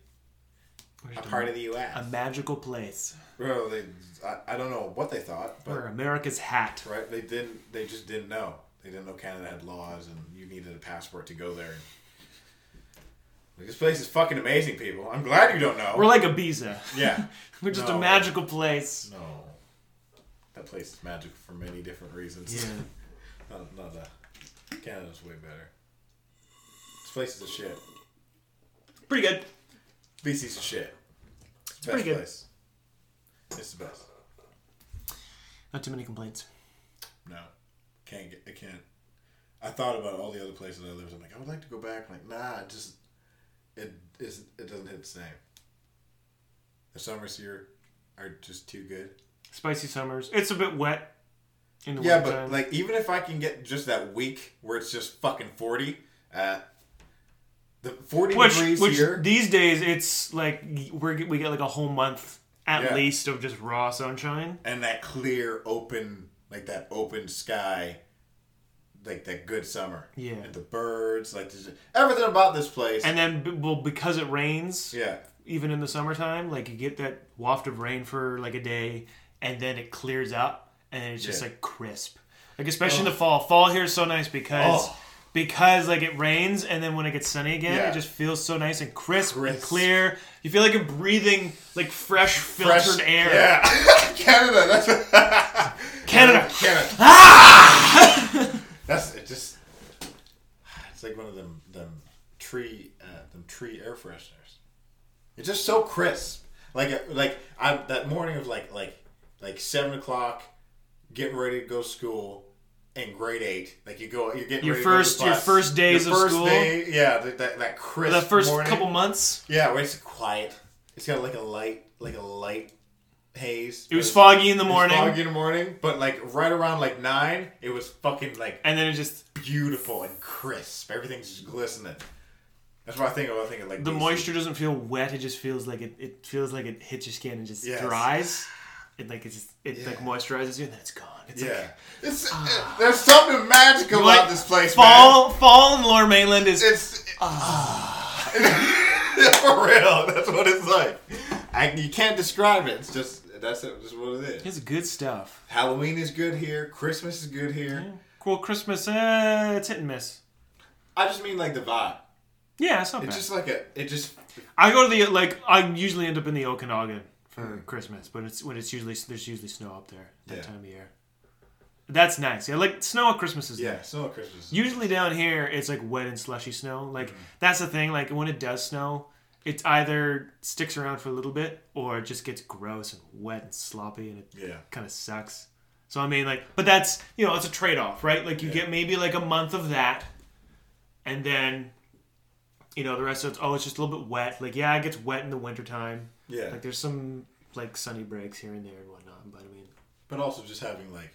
Speaker 2: a part of the U.S."
Speaker 1: a magical place.
Speaker 2: Bro, they, I, I don't know what they thought, but
Speaker 1: Or America's hat.
Speaker 2: right, they didn't. They just didn't know. They didn't know Canada had laws and you needed a passport to go there. Like, this place is fucking amazing, people. I'm glad you don't know.
Speaker 1: We're like a Ibiza.
Speaker 2: yeah.
Speaker 1: We're just a magical place.
Speaker 2: No. That place is magical for many different reasons.
Speaker 1: Yeah.
Speaker 2: No, no, no. Canada's way better. This place is a shit.
Speaker 1: Pretty good.
Speaker 2: BC's a shit. It's the
Speaker 1: pretty
Speaker 2: best
Speaker 1: good.
Speaker 2: place. It's the best.
Speaker 1: Not too many complaints.
Speaker 2: No, can't get. I can't. I thought about all the other places I lived. I'm like, I would like to go back. I'm like, nah, it just it is. It doesn't hit the same. The summers here are just too good.
Speaker 1: Spicy summers. It's a bit wet in the
Speaker 2: winter
Speaker 1: Yeah,
Speaker 2: but like even if I can get just that week where it's just fucking forty, uh, the forty
Speaker 1: which,
Speaker 2: degrees
Speaker 1: which
Speaker 2: here.
Speaker 1: these days it's like we're we get like a whole month at
Speaker 2: Yeah.
Speaker 1: least of just raw sunshine.
Speaker 2: and that clear open like that open sky like that good summer
Speaker 1: Yeah.
Speaker 2: and the birds like everything about this place
Speaker 1: And then, well, because it rains,
Speaker 2: yeah
Speaker 1: even in the summertime, like you get that waft of rain for like a day, and then it clears up, and it's just
Speaker 2: Yeah.
Speaker 1: like crisp. Like especially in the fall. Fall here is so nice because
Speaker 2: Oh.
Speaker 1: because like it rains, and then when it gets sunny again,
Speaker 2: Yeah.
Speaker 1: it just feels so nice and crisp, and clear. You feel like you're breathing like fresh filtered
Speaker 2: Fresh
Speaker 1: air.
Speaker 2: yeah canada that's what
Speaker 1: Canada.
Speaker 2: canada that's it just it's like one of them them tree uh, them tree air fresheners it's just so crisp like uh, like i that morning of like like like seven o'clock getting ready to go to school in grade eight like you go you're getting
Speaker 1: Your
Speaker 2: ready to go to
Speaker 1: first- your first days
Speaker 2: Your
Speaker 1: of school?
Speaker 2: day, yeah that, that, that crisp
Speaker 1: The first
Speaker 2: morning.
Speaker 1: couple months,
Speaker 2: yeah where it's quiet it's got like a light like a light haze
Speaker 1: it was foggy in the
Speaker 2: it was
Speaker 1: morning,
Speaker 2: foggy in the morning but like right around like nine it was fucking like
Speaker 1: and then it just
Speaker 2: beautiful and crisp everything's just glistening that's what I think of I think of like
Speaker 1: the
Speaker 2: BC.
Speaker 1: moisture doesn't feel wet. It just feels like it. It feels like it hits your skin and just
Speaker 2: Yes.
Speaker 1: dries. It like it just it
Speaker 2: Yeah.
Speaker 1: like moisturizes you and then it's gone. It's
Speaker 2: yeah
Speaker 1: like
Speaker 2: it's, there's something magical
Speaker 1: You like
Speaker 2: about this place man.
Speaker 1: fall fall in Lower Mainland is
Speaker 2: It's for real. That's what it's like. I, you can't describe it. It's just that's it, just what it is.
Speaker 1: it's good stuff.
Speaker 2: Halloween is good here. Christmas is good here.
Speaker 1: Cool Christmas, uh, it's hit and miss.
Speaker 2: I just mean like the vibe.
Speaker 1: Yeah, it's not
Speaker 2: It's
Speaker 1: bad.
Speaker 2: just like a. It just.
Speaker 1: I go to the like I usually end up in the Okanagan for Christmas, but it's when it's usually there's usually snow up there that
Speaker 2: Yeah.
Speaker 1: time of year. That's nice. Yeah, like snow at Christmas is
Speaker 2: Yeah,
Speaker 1: nice.
Speaker 2: snow at Christmas.
Speaker 1: Usually down here it's like wet and slushy snow. Like
Speaker 2: Mm-hmm.
Speaker 1: that's the thing. Like when it does snow, it either sticks around for a little bit or it just gets gross and wet and sloppy and it
Speaker 2: Yeah.
Speaker 1: kind of sucks. So I mean, like, but that's you know, it's a trade off, right? Like you
Speaker 2: Yeah.
Speaker 1: get maybe like a month of that, and then you know the rest of it's oh, it's just a little bit wet. Like yeah, it gets wet in the wintertime.
Speaker 2: Yeah.
Speaker 1: Like there's some like sunny breaks here and there and whatnot, but I mean,
Speaker 2: But also just having like,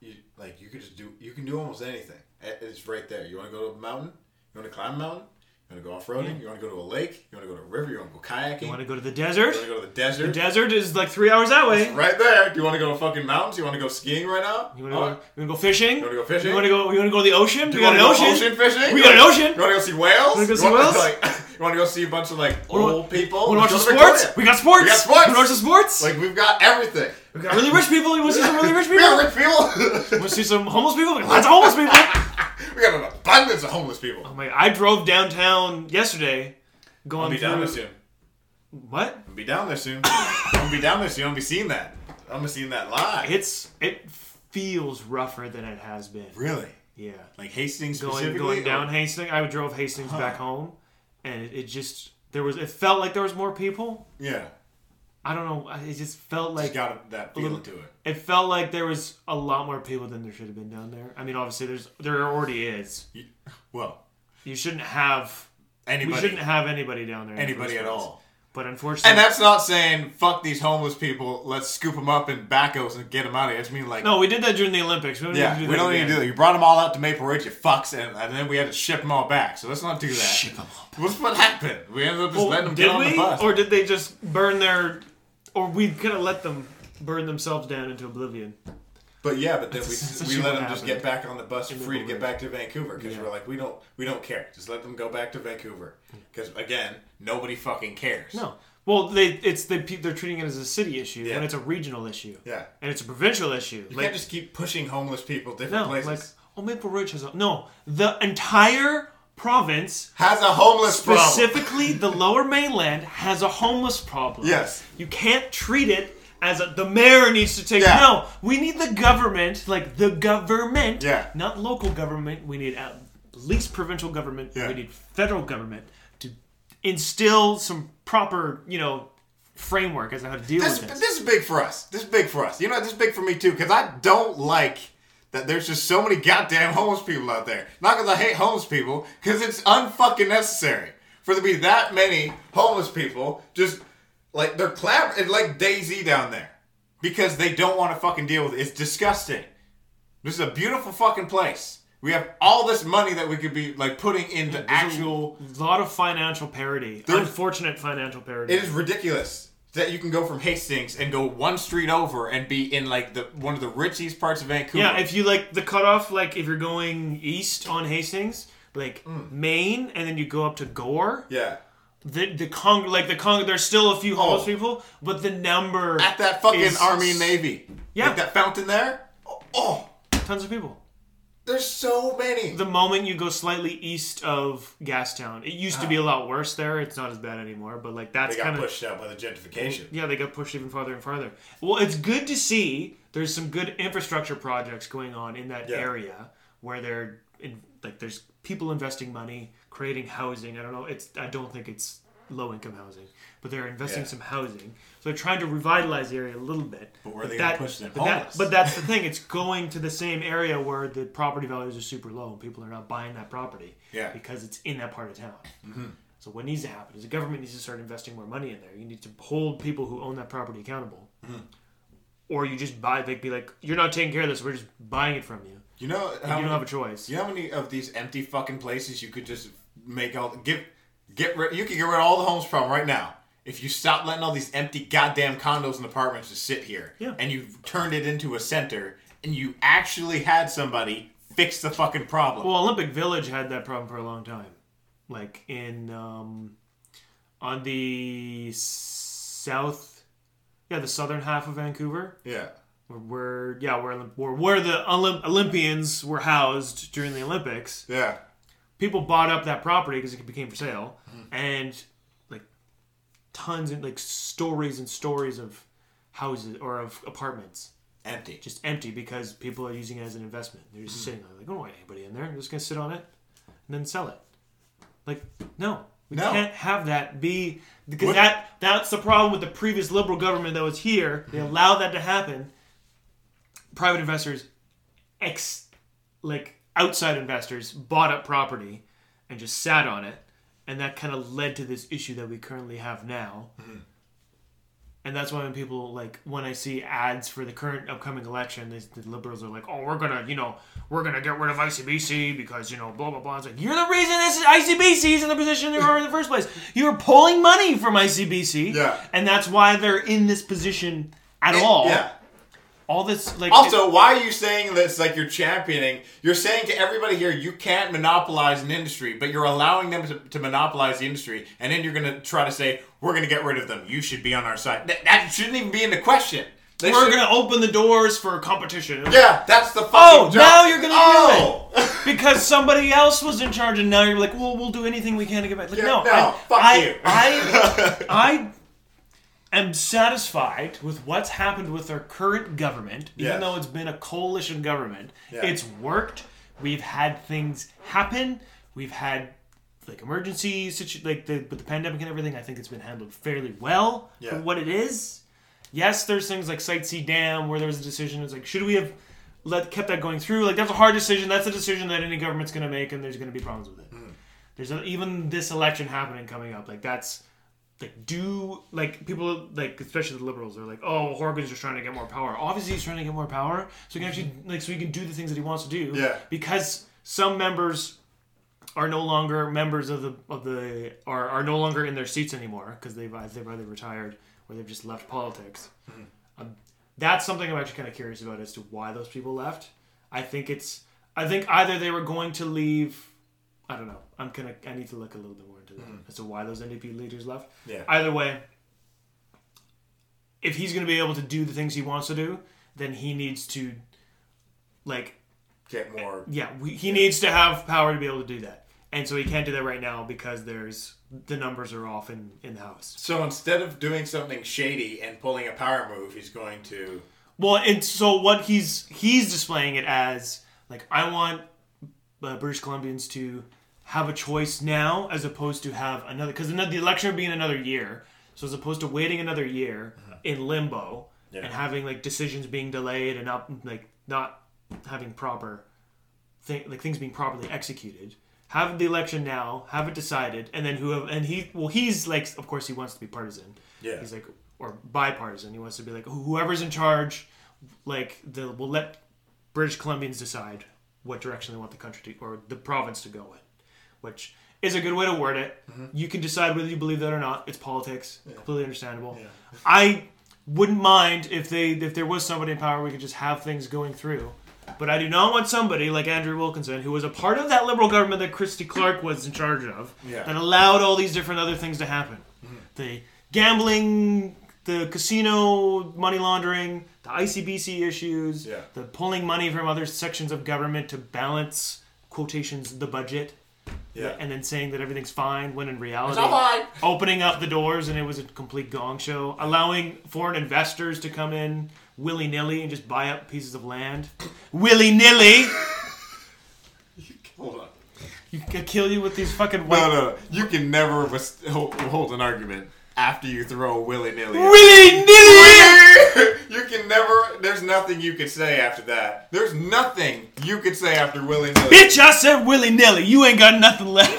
Speaker 2: you like you could just do you can do almost anything. It's right there. You want to go to a mountain? You want to climb a mountain? You want to go off roading? You want to go to a lake? You want to go to a river? You want to go kayaking?
Speaker 1: you want to go to the desert?
Speaker 2: You want to go to the desert?
Speaker 1: The desert is like three hours that way.
Speaker 2: Right there. Do you want to go to fucking mountains? You want to go skiing right now?
Speaker 1: You want to
Speaker 2: Oh,
Speaker 1: go? You want to go fishing?
Speaker 2: You wanna go fishing?
Speaker 1: You want to go? You want to go to the ocean?
Speaker 2: Do
Speaker 1: we
Speaker 2: you
Speaker 1: got
Speaker 2: want
Speaker 1: an
Speaker 2: go
Speaker 1: ocean.
Speaker 2: ocean fishing?
Speaker 1: We got an ocean.
Speaker 2: You want to go see whales?
Speaker 1: Wanna go see whales?
Speaker 2: Like, you want to go see a bunch of like old people?
Speaker 1: Want to watch
Speaker 2: Let's
Speaker 1: the
Speaker 2: go to
Speaker 1: sports? We got sports.
Speaker 2: We got sports.
Speaker 1: To watch sports?
Speaker 2: Like we've got everything.
Speaker 1: we got really rich people. You want to see some really rich
Speaker 2: We
Speaker 1: people?
Speaker 2: got rich people.
Speaker 1: Want to see some homeless people? We got Lots of homeless people.
Speaker 2: we got an abundance of homeless people.
Speaker 1: Oh my! I drove downtown yesterday, going
Speaker 2: I'll be
Speaker 1: through.
Speaker 2: down there soon.
Speaker 1: What?
Speaker 2: I'll be down there soon. I'll be down there soon. I'll be seeing that. I'm gonna see that live.
Speaker 1: It's it feels rougher than it has been.
Speaker 2: really
Speaker 1: Yeah,
Speaker 2: like Hastings
Speaker 1: going going down Hastings. I drove Hastings back home, and it, it just there was. It felt like there was more people.
Speaker 2: Yeah,
Speaker 1: I don't know. It just felt
Speaker 2: like
Speaker 1: like
Speaker 2: got that feeling
Speaker 1: little-
Speaker 2: to it.
Speaker 1: it felt like there was a lot more people than there should have been down there. I mean, obviously there's there already is.
Speaker 2: You- Well,
Speaker 1: You shouldn't have.
Speaker 2: anybody,
Speaker 1: We shouldn't have anybody down there.
Speaker 2: anybody at all.
Speaker 1: But unfortunately,
Speaker 2: And that's not saying fuck these homeless people. Let's scoop them up in backos and get them out of here. It's mean like
Speaker 1: no, we did that during the Olympics. We don't
Speaker 2: Yeah,
Speaker 1: need to do
Speaker 2: we don't need to do that. You brought them all out to Maple Ridge, you fucks, and, and then we had to ship them all back. So let's not do that.
Speaker 1: Ship 'em all Back.
Speaker 2: What's what happened? We ended up just
Speaker 1: Well,
Speaker 2: letting them get on
Speaker 1: we,
Speaker 2: the bus.
Speaker 1: or did they just burn their, or we kind of let them burn themselves down into oblivion?
Speaker 2: But yeah, but then we,
Speaker 1: That's
Speaker 2: we
Speaker 1: essentially
Speaker 2: let them just get back on the bus
Speaker 1: In
Speaker 2: free to get back to Vancouver because
Speaker 1: Yeah.
Speaker 2: we're like we don't we don't care. Just let them go back to Vancouver hmm. because again, nobody fucking cares.
Speaker 1: No. Well, they it's they they're treating it as a city issue
Speaker 2: Yeah.
Speaker 1: when it's a regional issue.
Speaker 2: Yeah.
Speaker 1: And it's a provincial issue.
Speaker 2: You
Speaker 1: like
Speaker 2: can't just keep pushing homeless people different
Speaker 1: no,
Speaker 2: places.
Speaker 1: like oh Maple Ridge has a no. The entire province,
Speaker 2: Has a homeless problem.
Speaker 1: specifically the Lower Mainland, has a homeless problem.
Speaker 2: Yes.
Speaker 1: You can't treat it as a, the mayor needs to take.
Speaker 2: Yeah.
Speaker 1: No, we need the government, like the government,
Speaker 2: Yeah.
Speaker 1: not local government. We need at least provincial government.
Speaker 2: Yeah.
Speaker 1: We need federal government to instill some proper, you know, framework as to how to deal
Speaker 2: This,
Speaker 1: with this.
Speaker 2: this is big for us. This is big for us. You know, this is big for me too, because I don't like that there's just so many goddamn homeless people out there. Not because I hate homeless people, because it's unfucking necessary for there to be that many homeless people. Just like they're clap, it's like Daisy down there, because they don't want to fucking deal with it. It's disgusting. This is a beautiful fucking place. We have all this money that we could be like putting into actual.
Speaker 1: A lot of financial parity.
Speaker 2: There-
Speaker 1: Unfortunate financial parity.
Speaker 2: It is ridiculous that you can go from Hastings and go one street over and be in like the one of the richest parts of Vancouver.
Speaker 1: Yeah, if you like the cutoff, like if you're going east on Hastings, like mm. Main, and then you go up to Gore,
Speaker 2: yeah,
Speaker 1: the the Cong like the Cong, there's still a few oh. homeless
Speaker 2: Oh.
Speaker 1: people, but the number
Speaker 2: at that fucking
Speaker 1: is
Speaker 2: Army Navy,
Speaker 1: Yeah.
Speaker 2: like that fountain there. Oh, oh,
Speaker 1: tons of people.
Speaker 2: there's so many.
Speaker 1: The moment you go slightly east of Gastown, it used to be a ah. lot worse there. It's not as bad anymore, but like that's
Speaker 3: They got
Speaker 1: kind of
Speaker 3: pushed out by the gentrification.
Speaker 1: yeah, they got pushed even farther and farther. Well, it's good to see there's some good infrastructure projects going on in that
Speaker 3: Yeah.
Speaker 1: area where they're in, like there's people investing money, creating housing. I don't know. It's I don't think it's low income housing, but they're investing
Speaker 3: Yeah.
Speaker 1: some housing. So they're trying to revitalize the area a little bit.
Speaker 3: But where are they
Speaker 1: that-
Speaker 3: push them
Speaker 1: but, that- but that's the thing. It's going to the same area where the property values are super low, and people are not buying that property.
Speaker 2: Yeah.
Speaker 1: Because it's in that part of town. Mm-hmm. So what needs to happen is the government needs to start investing more money in there. You need to hold people who own that property accountable. Mm-hmm. Or you just buy, like, be like, you're not taking care of this. We're just buying it from you.
Speaker 2: You know
Speaker 1: You
Speaker 2: how
Speaker 1: don't have a choice.
Speaker 2: you know how many of these empty fucking places you could just make all get get rid. You could get rid of all the homeless problem right now. If you stop letting all these empty goddamn condos and apartments just sit here,
Speaker 1: Yeah.
Speaker 2: and you turned it into a center, and you actually had somebody fix the fucking problem.
Speaker 1: Well, Olympic Village had that problem for a long time. Like in um, on the south, yeah, the southern half of Vancouver,
Speaker 2: yeah,
Speaker 1: where, yeah, where where, where the Olymp- Olympians were housed during the Olympics.
Speaker 2: yeah.
Speaker 1: People bought up that property because it became for sale,
Speaker 2: Mm-hmm.
Speaker 1: and like tons and like stories and stories of houses or of apartments
Speaker 2: Empty.
Speaker 1: just empty because people are using it as an investment. They're just sitting there like, I don't want anybody in there. I'm just gonna sit on it and then sell it. Like, no, we
Speaker 2: No.
Speaker 1: can't have that be because
Speaker 2: What-
Speaker 1: that that's the problem with the previous liberal government that was here. They allowed that to happen. Private investors, ex, like outside investors, bought up property and just sat on it, and that kind of led to this issue that we currently have now. Mm-hmm. And that's why when people like when I see ads for the current upcoming election, the liberals are like, "Oh, we're gonna, you know, we're gonna get rid of ICBC because you know, blah blah blah." It's like you're the reason this is ICBC is in the position they are in the first place. You're pulling money from ICBC,
Speaker 2: Yeah.
Speaker 1: and that's why they're in this position at all.
Speaker 2: Yeah.
Speaker 1: All this like
Speaker 2: Also, why are you saying this like you're championing? You're saying to everybody here you can't monopolize an industry, but you're allowing them to, to monopolize the industry, and then you're going to try to say, we're going to get rid of them. You should be on our side. That, that shouldn't even be in the question. They
Speaker 1: we're
Speaker 2: should-
Speaker 1: gonna open the doors for competition.
Speaker 2: Yeah, that's the fucking
Speaker 1: Oh,
Speaker 2: job.
Speaker 1: now you're gonna do
Speaker 2: oh.
Speaker 1: because somebody else was in charge, and now you're like, well, we'll do anything we can to get back. Like,
Speaker 2: Yeah,
Speaker 1: no,
Speaker 2: no,
Speaker 1: I,
Speaker 2: fuck
Speaker 1: I,
Speaker 2: you.
Speaker 1: I, I am satisfied with what's happened with our current government, even
Speaker 2: Yes.
Speaker 1: though it's been a coalition government.
Speaker 2: Yeah.
Speaker 1: It's worked. We've had things happen. We've had like emergency situ- like the with the pandemic and everything. I think it's been handled fairly well
Speaker 2: Yeah.
Speaker 1: for what it is. Yes, there's things like Site C Dam where there was a decision. It's like, should we have let kept that going through? Like that's a hard decision. That's a decision that any government's going to make, and there's going to be problems with it. Hmm. There's a, even this election happening coming up. Like that's like do like people like especially the liberals are like, oh, Horgan's just trying to get more power. Obviously, he's trying to get more power so he can actually like so he can do the things that he wants to do.
Speaker 2: Yeah.
Speaker 1: Because some members are no longer members of the of the are, are no longer in their seats anymore because they've either- they've either retired or they've just left politics. Um, that's something I'm actually kind of curious about as to why those people left. I think it's I think either they were going to leave. I don't know. I'm gonna I need to look a little bit more that as to why those NDP leaders left.
Speaker 2: Yeah.
Speaker 1: Either way, if he's gonna be able to do the things he wants to do, then he needs to like
Speaker 2: Get more.
Speaker 1: yeah, we, he needs to have power to be able to do that. and so he can't do that right now because there's the numbers are off in in the house.
Speaker 3: So instead of doing something shady and pulling a power move, he's going to.
Speaker 1: Well, and so what he's he's displaying it as like I want uh, British Columbians to have a choice now as opposed to have another because the election would be in another year. So as opposed to waiting another year uh-huh. in limbo
Speaker 3: Yeah.
Speaker 1: and having like decisions being delayed and not like not having proper thing like things being properly executed. Have the election now, have it decided, and then who and he well he's like of course he wants to be partisan.
Speaker 3: Yeah.
Speaker 1: He's like or bipartisan. He wants to be like whoever's in charge, like the will let British Columbians decide what direction they want the country to or the province to go in, which is a good way to word it. Mm-hmm. You can decide whether you believe that or not. It's politics, completely understandable. I wouldn't mind if they if there was somebody in power we could just have things going through. But I do not want somebody like Andrew Wilkinson, who was a part of that liberal government that Christy Clark was in charge of,
Speaker 3: Yeah.
Speaker 1: that allowed all these different other things to happen. Mm-hmm. The gambling, the casino money laundering, the ICBC issues,
Speaker 3: Yeah.
Speaker 1: the pulling money from other sections of government to balance quotations the budget.
Speaker 3: Yeah.
Speaker 1: And then saying that everything's fine when in reality
Speaker 3: all fine.
Speaker 1: opening up the doors and it was a complete gong show, allowing foreign investors to come in willy nilly and just buy up pieces of land. Willy nilly!
Speaker 3: Hold on.
Speaker 1: You can kill you with these fucking white.
Speaker 2: No, no, you can never hold, hold an argument after you throw willy nilly.
Speaker 1: Willy nilly!
Speaker 2: you can never. There's nothing you can say after that. There's nothing you could say after willy nilly.
Speaker 1: Bitch, I said willy nilly. You ain't got nothing left.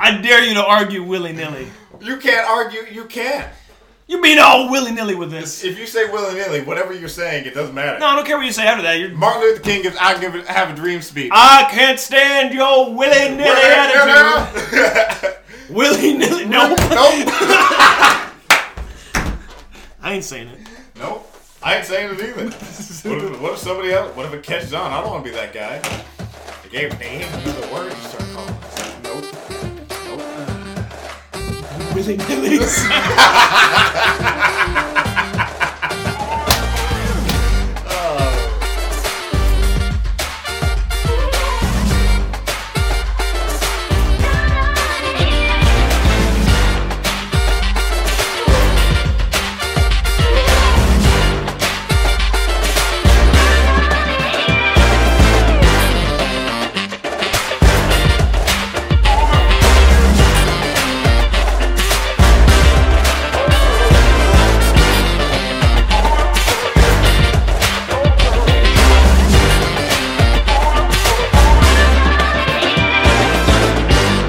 Speaker 1: I dare you to argue willy nilly.
Speaker 2: you can't argue. You can't.
Speaker 1: You mean all willy nilly with this?
Speaker 2: If you say willy nilly, whatever you're saying, it doesn't matter.
Speaker 1: No, I don't care what you say after that. You're.
Speaker 2: Martin Luther King gives "I give it, have a dream" speech.
Speaker 1: I can't stand your willy nilly attitude. Willy nilly. No.
Speaker 2: nope.
Speaker 1: I ain't saying it.
Speaker 2: Nope. I ain't saying it either. what, if, what if somebody else? What if it catches on? I don't want to be that guy.
Speaker 3: I gave a name, another word, you start calling myself.
Speaker 2: Nope. Nope.
Speaker 1: Willy nilly.